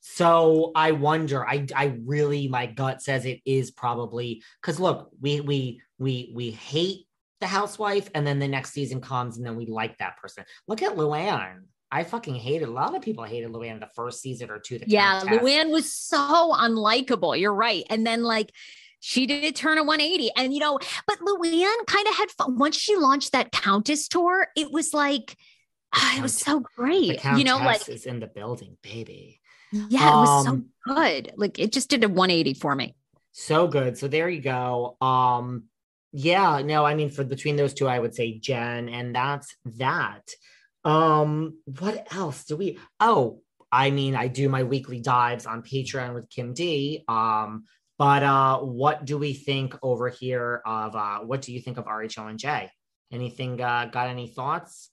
So I wonder. I I really my gut says it is probably because look, we we we we hate the housewife, and then the next season comes, and then we like that person. Look at Luann. I fucking hated. A lot of people hated Luann the first season or two. The Yeah, Countess. Luann was so unlikable. You're right. And then like she did turn a 180. And you know, but Luann kind of had fun. Once she launched that Countess tour, it was like ah, it was so great. You know, like is in the building, baby. yeah, it was so Um, good. Like it just did a 180 for me. So good. So there you go. Um, yeah, no, I mean for between those two, I would say Jen, and that's that. Um, what else do we? Oh, I mean, I do my weekly dives on Patreon with Kim D. Um, but uh, what do we think over here of uh, what do you think of RHO and J? Anything? Uh, got any thoughts?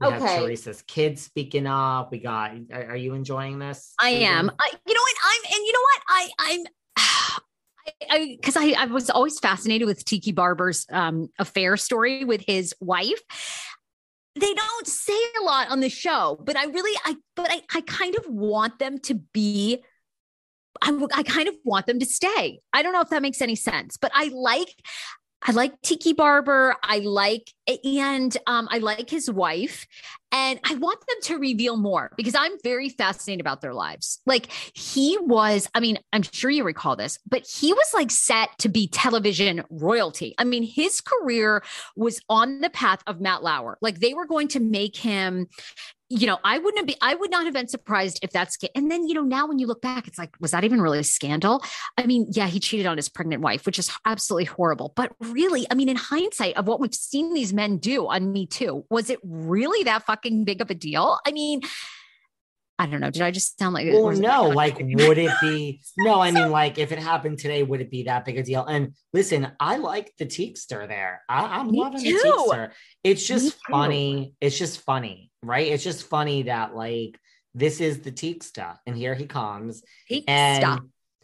We have Okay. Teresa's kids speaking up. We got. Are, are you enjoying this? I am. I, you know what? I'm, and you know what? I, I'm, because I, I, was always fascinated with Tiki Barber's um, affair story with his wife. They don't say a lot on the show, but I really, I, but I, I kind of want them to be. I, I kind of want them to stay. I don't know if that makes any sense, but I like I like Tiki Barber. I like and um, I like his wife, and I want them to reveal more because I'm very fascinated about their lives. Like he was, I mean, I'm sure you recall this, but he was like set to be television royalty. I mean, his career was on the path of Matt Lauer. Like they were going to make him you know, I wouldn't be, I would not have been surprised if that's, and then, you know, now when you look back, it's like, was that even really a scandal? I mean, yeah, he cheated on his pregnant wife, which is absolutely horrible. But really, I mean, in hindsight of what we've seen these men do on Me Too, was it really that fucking big of a deal? I mean, I don't know. Did I just sound like? Well, no, like- would it be? [LAUGHS] No, I mean, like, if it happened today, would it be that big a deal? And listen, I like the Teakster there. I, I'm Me loving too. the Teakster. It's just funny. It's just funny, right? It's just funny that like this is the Teakster, and here he comes, He and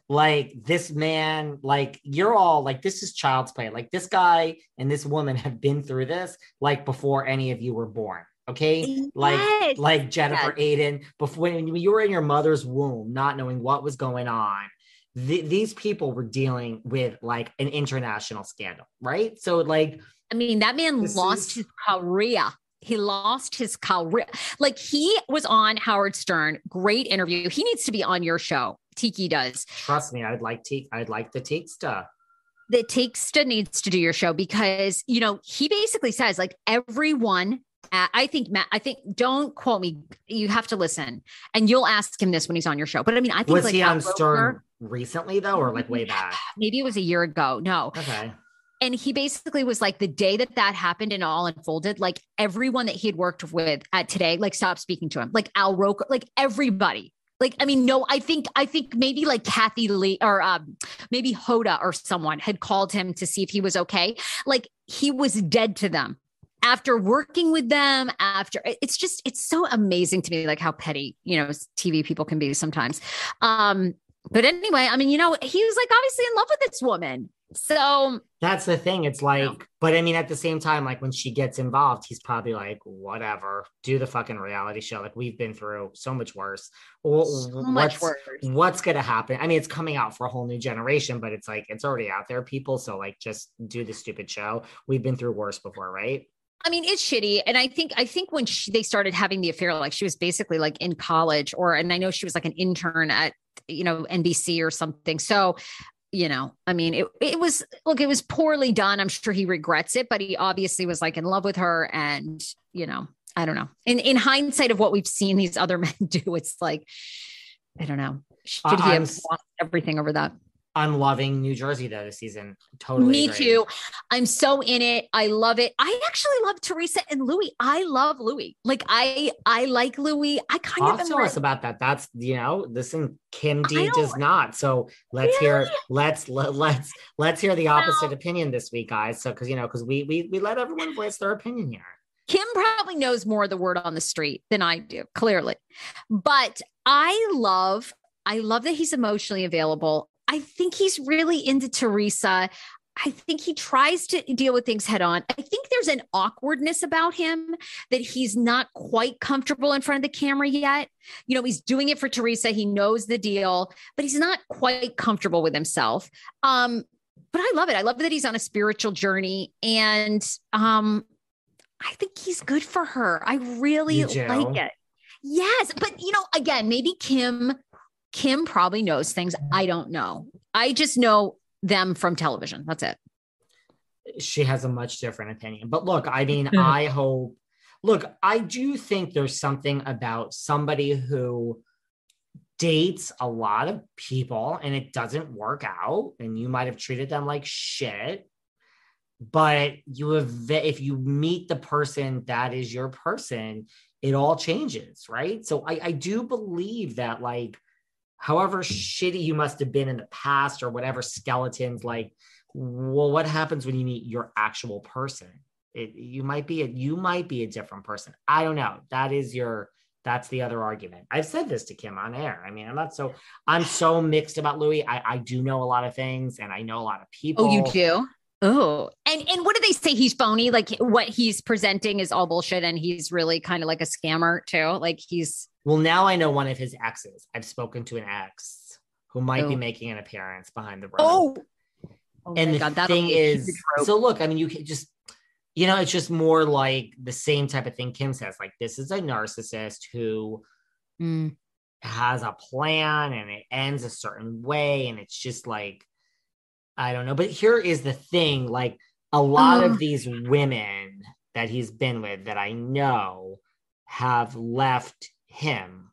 like this man, like you're all like this is child's play. Like this guy and this woman have been through this like before any of you were born. Okay, like Yes. like Jennifer Aydin before when you were in your mother's womb, not knowing what was going on. th- these people were dealing with like an international scandal, right? So like I mean, that man lost is- his career. He lost his career. Like he was on Howard Stern. Great interview. He needs to be on your show. Tiki does. trust me, I'd like to I'd like to take stuff. that Takesta needs to do your show because you know he basically says like everyone. I think Matt. I think don't quote me. You have to listen, and you'll ask him this when he's on your show. But I mean, I think Was like he on Stern Roker- recently though, or like way [LAUGHS] back? Maybe it was a year ago. No, Okay. and he basically was like the day that that happened and all unfolded like everyone that he had worked with at today like stopped speaking to him like al roker like everybody like i mean no i think i think maybe like kathie lee or um maybe hoda or someone had called him to see if he was okay like he was dead to them after working with them after it's just it's so amazing to me like how petty you know tv people can be sometimes um but anyway i mean you know he was like obviously in love with this woman so That's the thing. It's like, but I mean, at the same time, like when she gets involved, he's probably like, whatever, do the fucking reality show. Like we've been through so much worse. So much worse. What's gonna happen? I mean, it's coming out for a whole new generation, but it's like it's already out there, people. So like, just do the stupid show. We've been through worse before, right? I mean, it's shitty. And I think, I think when she, they started having the affair, like she was basically like in college or, and I know she was like an intern at, you know, NBC or something. So, you know, I mean, it, it was, look, it was poorly done. I'm sure he regrets it, but he obviously was like in love with her. And, you know, I don't know. In, in hindsight of what we've seen these other [LAUGHS] men do, it's like, I don't know. Should he I'm have lost everything over that? I'm loving New Jersey though this season. Totally. Me agree. too. I'm so in it. I love it. I actually love Teresa and Luis. I love Luis. Like I I like Luis. I kind Talk of to us about that. That's you know, this listen, Kim D does not. So let's hear let's let, let's let's hear the opposite opinion this week, guys. So because you know, because we we we let everyone voice their opinion here. Kim probably knows more of the word on the street than I do, clearly. But I love, I love that he's emotionally available. I think he's really into Teresa. I think he tries to deal with things head on. I think there's an awkwardness about him that he's not quite comfortable in front of the camera yet. You know, he's doing it for Teresa. He knows the deal, but he's not quite comfortable with himself. Um, but I love it. I love that he's on a spiritual journey and um I think he's good for her. I really like it. Yes, but you know, again, maybe Kim Kim probably knows things I don't know. I just know them from television. That's it. She has a much different opinion. But look, I mean, hmm. I hope. Look, I do think there's something about somebody who dates a lot of people and it doesn't work out, and you might have treated them like shit. But you have, if you meet the person that is your person, it all changes, right? So I, I do believe that, like, however shitty you must have been in the past or whatever skeletons, like, well, what happens when you meet your actual person? it, you might be a you might be a different person. I don't know. That is your that's the other argument. I've said this to Kim on air. I mean, I'm not so I'm so mixed about Luis. I, I do know a lot of things and I know a lot of people. Oh, you do? Oh, and and what do they say? He's phony. Like what he's presenting is all bullshit, and he's really kind of like a scammer too. Like he's. Well, now I know one of his exes. I've spoken to an ex who might be Oh. making an appearance behind the road. Oh, oh and my the God, that'll thing is, so look, I mean, you can just, you know, it's just more like the same type of thing Kim says. Like, this is a narcissist who Mm. has a plan and it ends a certain way. And it's just like, I don't know. But here is the thing like, a lot Oh. of mm. these women that he's been with that I know have left him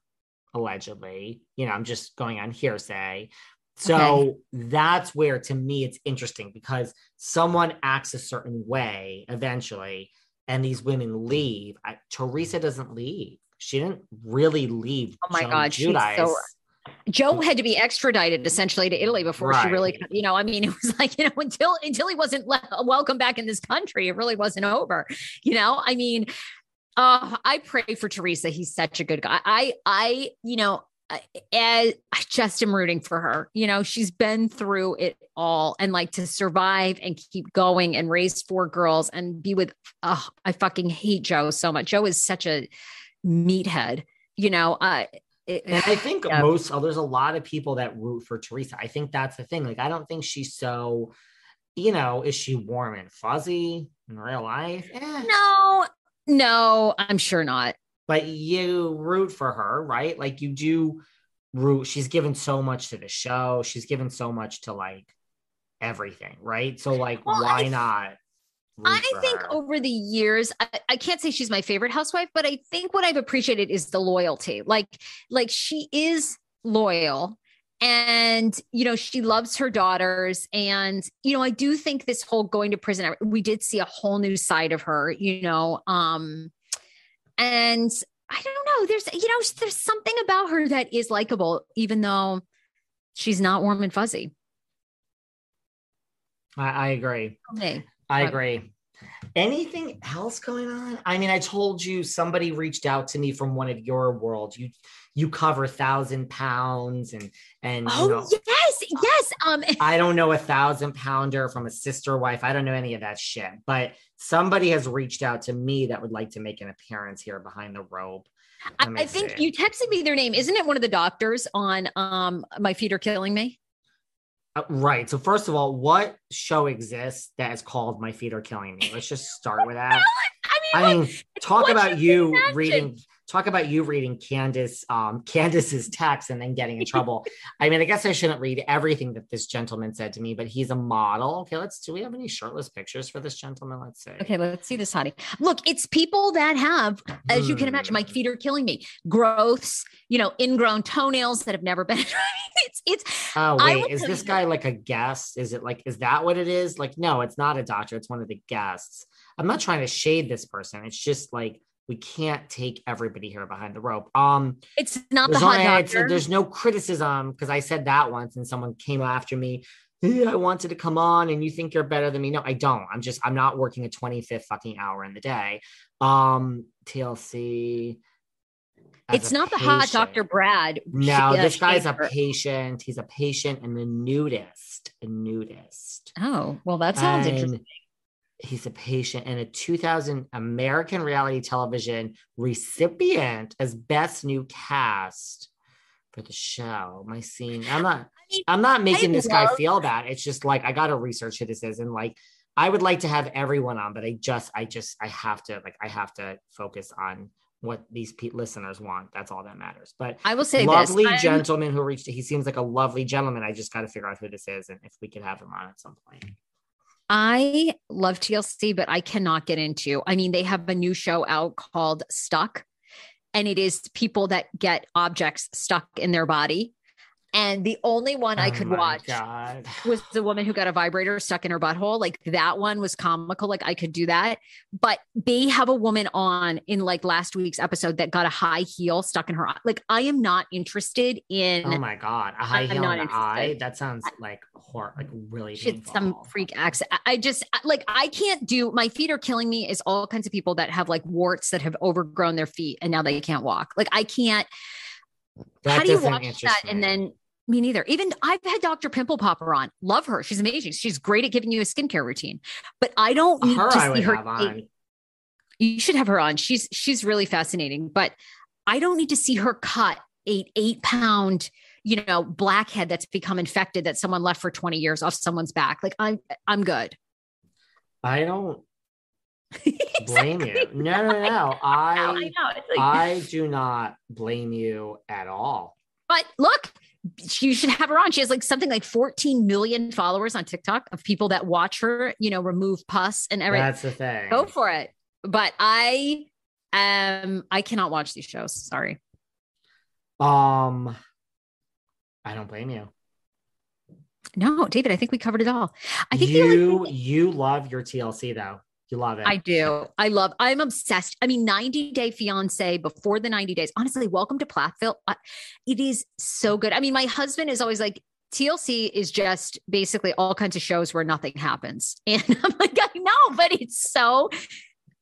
allegedly. You know, I'm just going on hearsay. So Okay. that's where to me it's interesting because someone acts a certain way eventually, and these women leave. I, Teresa doesn't leave. She didn't really leave. Oh my Joan God, she's so-. Joe had to be extradited essentially to Italy before she really, you know, I mean, [LAUGHS] it was like, you know, until until he wasn't le- welcome back in this country, it really wasn't over. You know, I mean, uh, I pray for Teresa. He's such a good guy. I, I, you know, I, I I just am rooting for her. You know, she's been through it all, and like to survive and keep going and raise four girls and be with. Oh, I fucking hate Joe so much. Joe is such a meathead. You know, uh, it- And I think Yeah. most, oh, there's a lot of people that root for Teresa. I think that's the thing. Like, I don't think she's so, you know, is she warm and fuzzy in real life? Eh. No, no, I'm sure not. But you root for her, right? Like, you do root. She's given so much to the show, she's given so much to like everything, right? So, like, Well, why I- not? Root I think her? over the years, I, I can't say she's my favorite housewife, but I think what I've appreciated is the loyalty. Like, like she is loyal and you know she loves her daughters and you know i do think this whole going to prison we did see a whole new side of her you know um and i don't know there's you know there's something about her that is likable even though she's not warm and fuzzy I, I agree. Okay. I agree. Anything else going on? I mean, I told you somebody reached out to me from one of your world. You you cover thousand pounds and and you oh know, yes yes um [LAUGHS] I don't know a thousand pounder from a sister wife. I don't know any of that shit. But somebody has reached out to me that would like to make an appearance here behind the rope. I, I think you texted me their name. Isn't it one of the doctors on um My Feet Are Killing Me? Uh, right. So first of all, what show exists that is called "My Feet Are Killing Me"? Let's just start with that. [LAUGHS] I mean, I like, mean, talk about you you imagine. reading. Talk about you reading Candiace, um, [LAUGHS] Candiace's text and then getting in [LAUGHS] trouble. I mean, I guess I shouldn't read everything that this gentleman said to me, but he's a model. Okay, let's. Do we have any shirtless pictures for this gentleman? Let's see. okay, let's see this, honey. Look, it's people that have, as you can imagine, my Hmm. feet are killing me. Growths, you know, ingrown toenails that have never [LAUGHS] been. it's it's Oh wait, is this guy like a guest? Is it like is that what it is? Like, no, it's not a doctor. It's one of the guests. I'm not trying to shade this person. It's just like we can't take everybody here behind the rope. Um, it's not the hot only- doctor. there's no criticism because I said that once and someone came after me. "Eh, I wanted to come on and you think you're better than me. No, I don't. I'm just I'm not working a 25th fucking hour in the day. Um, TLC. It's not the hot. Dr. Brad. No, uh, this guy's a patient. He's a patient and a nudist. A nudist. Oh, well, that sounds And interesting. He's a patient and a 2000 American reality television recipient as best new cast for the show. My scene. I'm not. mean, I'm not making I this guy feel bad. It's just like I got to research who this is and like. I would like to have everyone on, but I just, I just, I have to, like, I have to focus on what these pe- listeners want. That's all that matters. But I will say lovely this. Gentleman who reached he seems like a lovely gentleman i just got to figure out who this is and if we could have him on at some point I love TLC, but I cannot get into. I mean, they have a new show out called Stuck, and it is people that get objects stuck in their body. And the only one I Oh could watch God. was the woman who got a vibrator stuck in her butthole. Like that one was comical. Like I could do that. But they have a woman on in like last week's episode that got a high heel stuck in her eye. Like I am not interested in Oh my god, a high I'm heel not in the eye. That sounds like horror, like really painful. some freak accident. I- just like I can't do my feet are killing me is all kinds of people that have like warts that have overgrown their feet and now they can't walk. Like I can't That how do you watch that and then me neither. Even I've had Dr. Pimple Popper on. Love her. She's amazing. She's great at giving you a skincare routine. But I don't oh, need her to see her you should have her on. She's she's really fascinating, but I don't need to see her cut eight eight pound, you know, blackhead that's become infected that someone left for 20 years off someone's back. Like I'm I'm good. I don't [LAUGHS] blame you. No, no, no. [LAUGHS] I I know. It's like, I do not blame you at all. but look, you should have her on. She has like something like 14 million followers on TikTok of people that watch her, you know, remove pus and everything. That's the thing. Go for it. But I um I cannot watch these shows. Sorry. Um, I don't blame you. No, David, I think we covered it all. I think the only you you love your TLC though. You love it. I do. I love, I'm obsessed. I mean, 90 Day Fiance before the 90 days. Honestly, welcome to Plathville. It is so good. I mean, my husband is always like, TLC is just basically all kinds of shows where nothing happens. [LAUGHS] And I'm like, I know, but it's so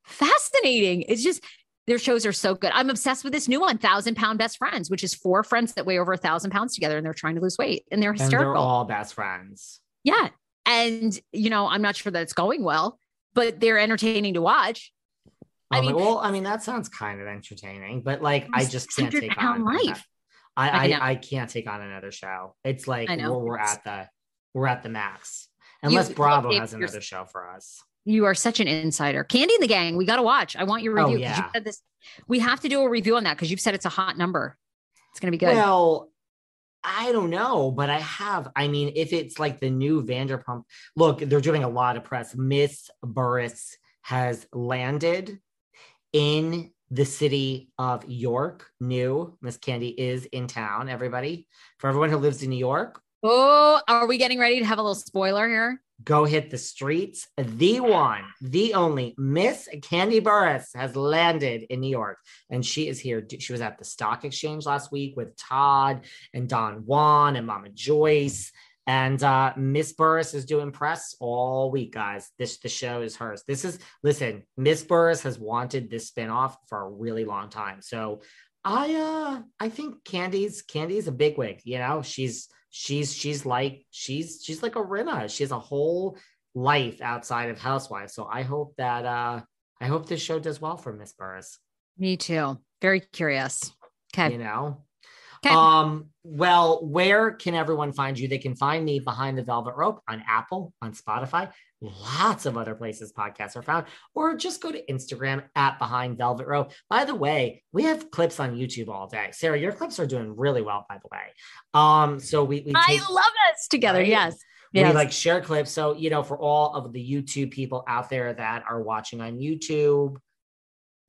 fascinating. It's just, their shows are so good. I'm obsessed with this new one, Thousand Pound Best Friends, which is four friends that weigh over a thousand pounds together and they're trying to lose weight and they're and hysterical. they're all best friends. Yeah. And, you know, I'm not sure that it's going well, but they're entertaining to watch. I mean- well, I mean, that sounds kind of entertaining, but like, I just can't take on life. I, I I. Can't take on another show. It's like we're, at the we're at the max. Unless You- Bravo has another show for us. You are such an insider. Kandi and the Gang, we got to watch. I want your Oh, review. you yeah. said this. We have to do a review on that because you've said it's a hot number. It's going to be good. Well, I don't know, but I have. I mean, if it's like the new Vanderpump, look, they're doing a lot of press. Miss Burruss has landed in the city of York. New Miss Kandi is in town. Everybody, for everyone who lives in New York, oh, are we getting ready to have a little spoiler here? go hit the streets. The one, the only Miss Kandi Burruss has landed in New York, and she is here. She was at the stock exchange last week with Todd and Don Juan and Mama Joyce. And uh, Miss Burruss is doing press all week, guys. This the show is hers. This is listen. Miss Burruss has wanted this spinoff for a really long time. So I uh I think Kandi's Kandi's a bigwig. You know, she's she's she's like she's she's like a Rinna. She has a whole life outside of Housewives. So I hope that uh I hope this show does well for Miss Burruss. Me too. Very curious. Okay. You know. Okay. Um, well, where can everyone find you? They can find me behind the velvet rope on Apple, on Spotify, lots of other places podcasts are found, or just go to Instagram at behind velvet rope. By the way, we have clips on YouTube all day. Sarah, your clips are doing really well, by the way. Um, so we, we I take- love us together. Right? Yes. we Yes. like share clips. So, you know, for all of the YouTube people out there that are watching on YouTube,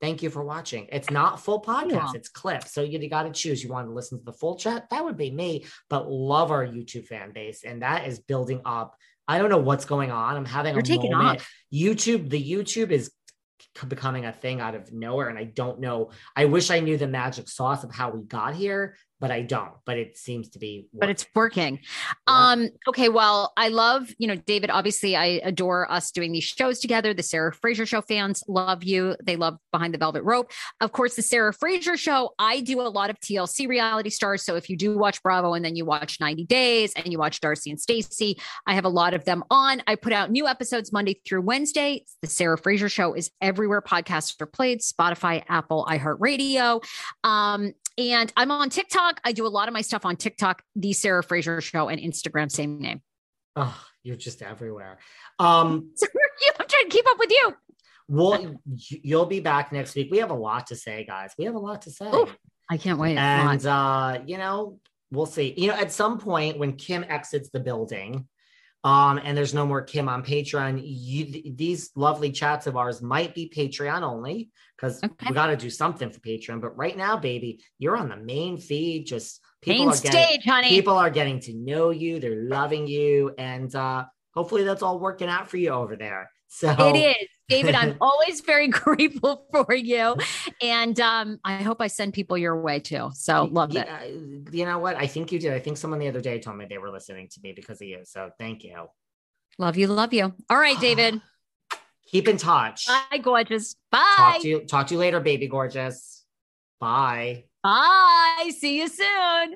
thank you for watching. It's not full podcast, Yeah. it's clips. So you got to choose. You want to listen to the full chat? That would be me, but love our YouTube fan base. And that is building up. I don't know what's going on. I'm having You're a taking moment. off. YouTube, the YouTube is becoming a thing out of nowhere. And I don't know. I wish I knew the magic sauce of how we got here, but I don't. But it seems to be but it's working. working. Um, okay, well, I love, you know, David, obviously I adore us doing these shows together. The Sarah Fraser show fans love you. They love Behind the Velvet Rope. Of course, the Sarah Fraser show, I do a lot of TLC reality stars. So if you do watch Bravo and then you watch 90 Days and you watch Darcey and Stacey, I have a lot of them on. I put out new episodes Monday through Wednesday. The Sarah Fraser show is everywhere podcasts are played, Spotify, Apple, iHeartRadio. Um, and I'm on TikTok. I do a lot of my stuff on TikTok, The Sarah Fraser Show, and Instagram, same name. Oh, you're just everywhere. Um, [LAUGHS] I'm trying to keep up with you. Well, you'll be back next week. We have a lot to say, guys. We have a lot to say. Ooh, I can't wait. and uh, you know, we'll see. You know, at some point when Kim exits the building, Um, and there's no more Kim on Patreon. You, these lovely chats of ours might be Patreon only because Okay. we got to do something for Patreon. But right now, baby, you're on the main feed. Just people Main are getting stage, honey. people are getting to know you. They're loving you, and uh, hopefully that's all working out for you over there. So It is. David, I'm [LAUGHS] always very [LAUGHS] grateful for you. And um, I hope I send people your way too. So love it. You know what? I think you did. I think someone the other day told me they were listening to me because of you. So thank you. Love you. Love you. All right, David. [SIGHS] Keep in touch. Bye, gorgeous. Bye. Talk to you. Talk to you later, baby gorgeous. Bye. Bye. See you soon.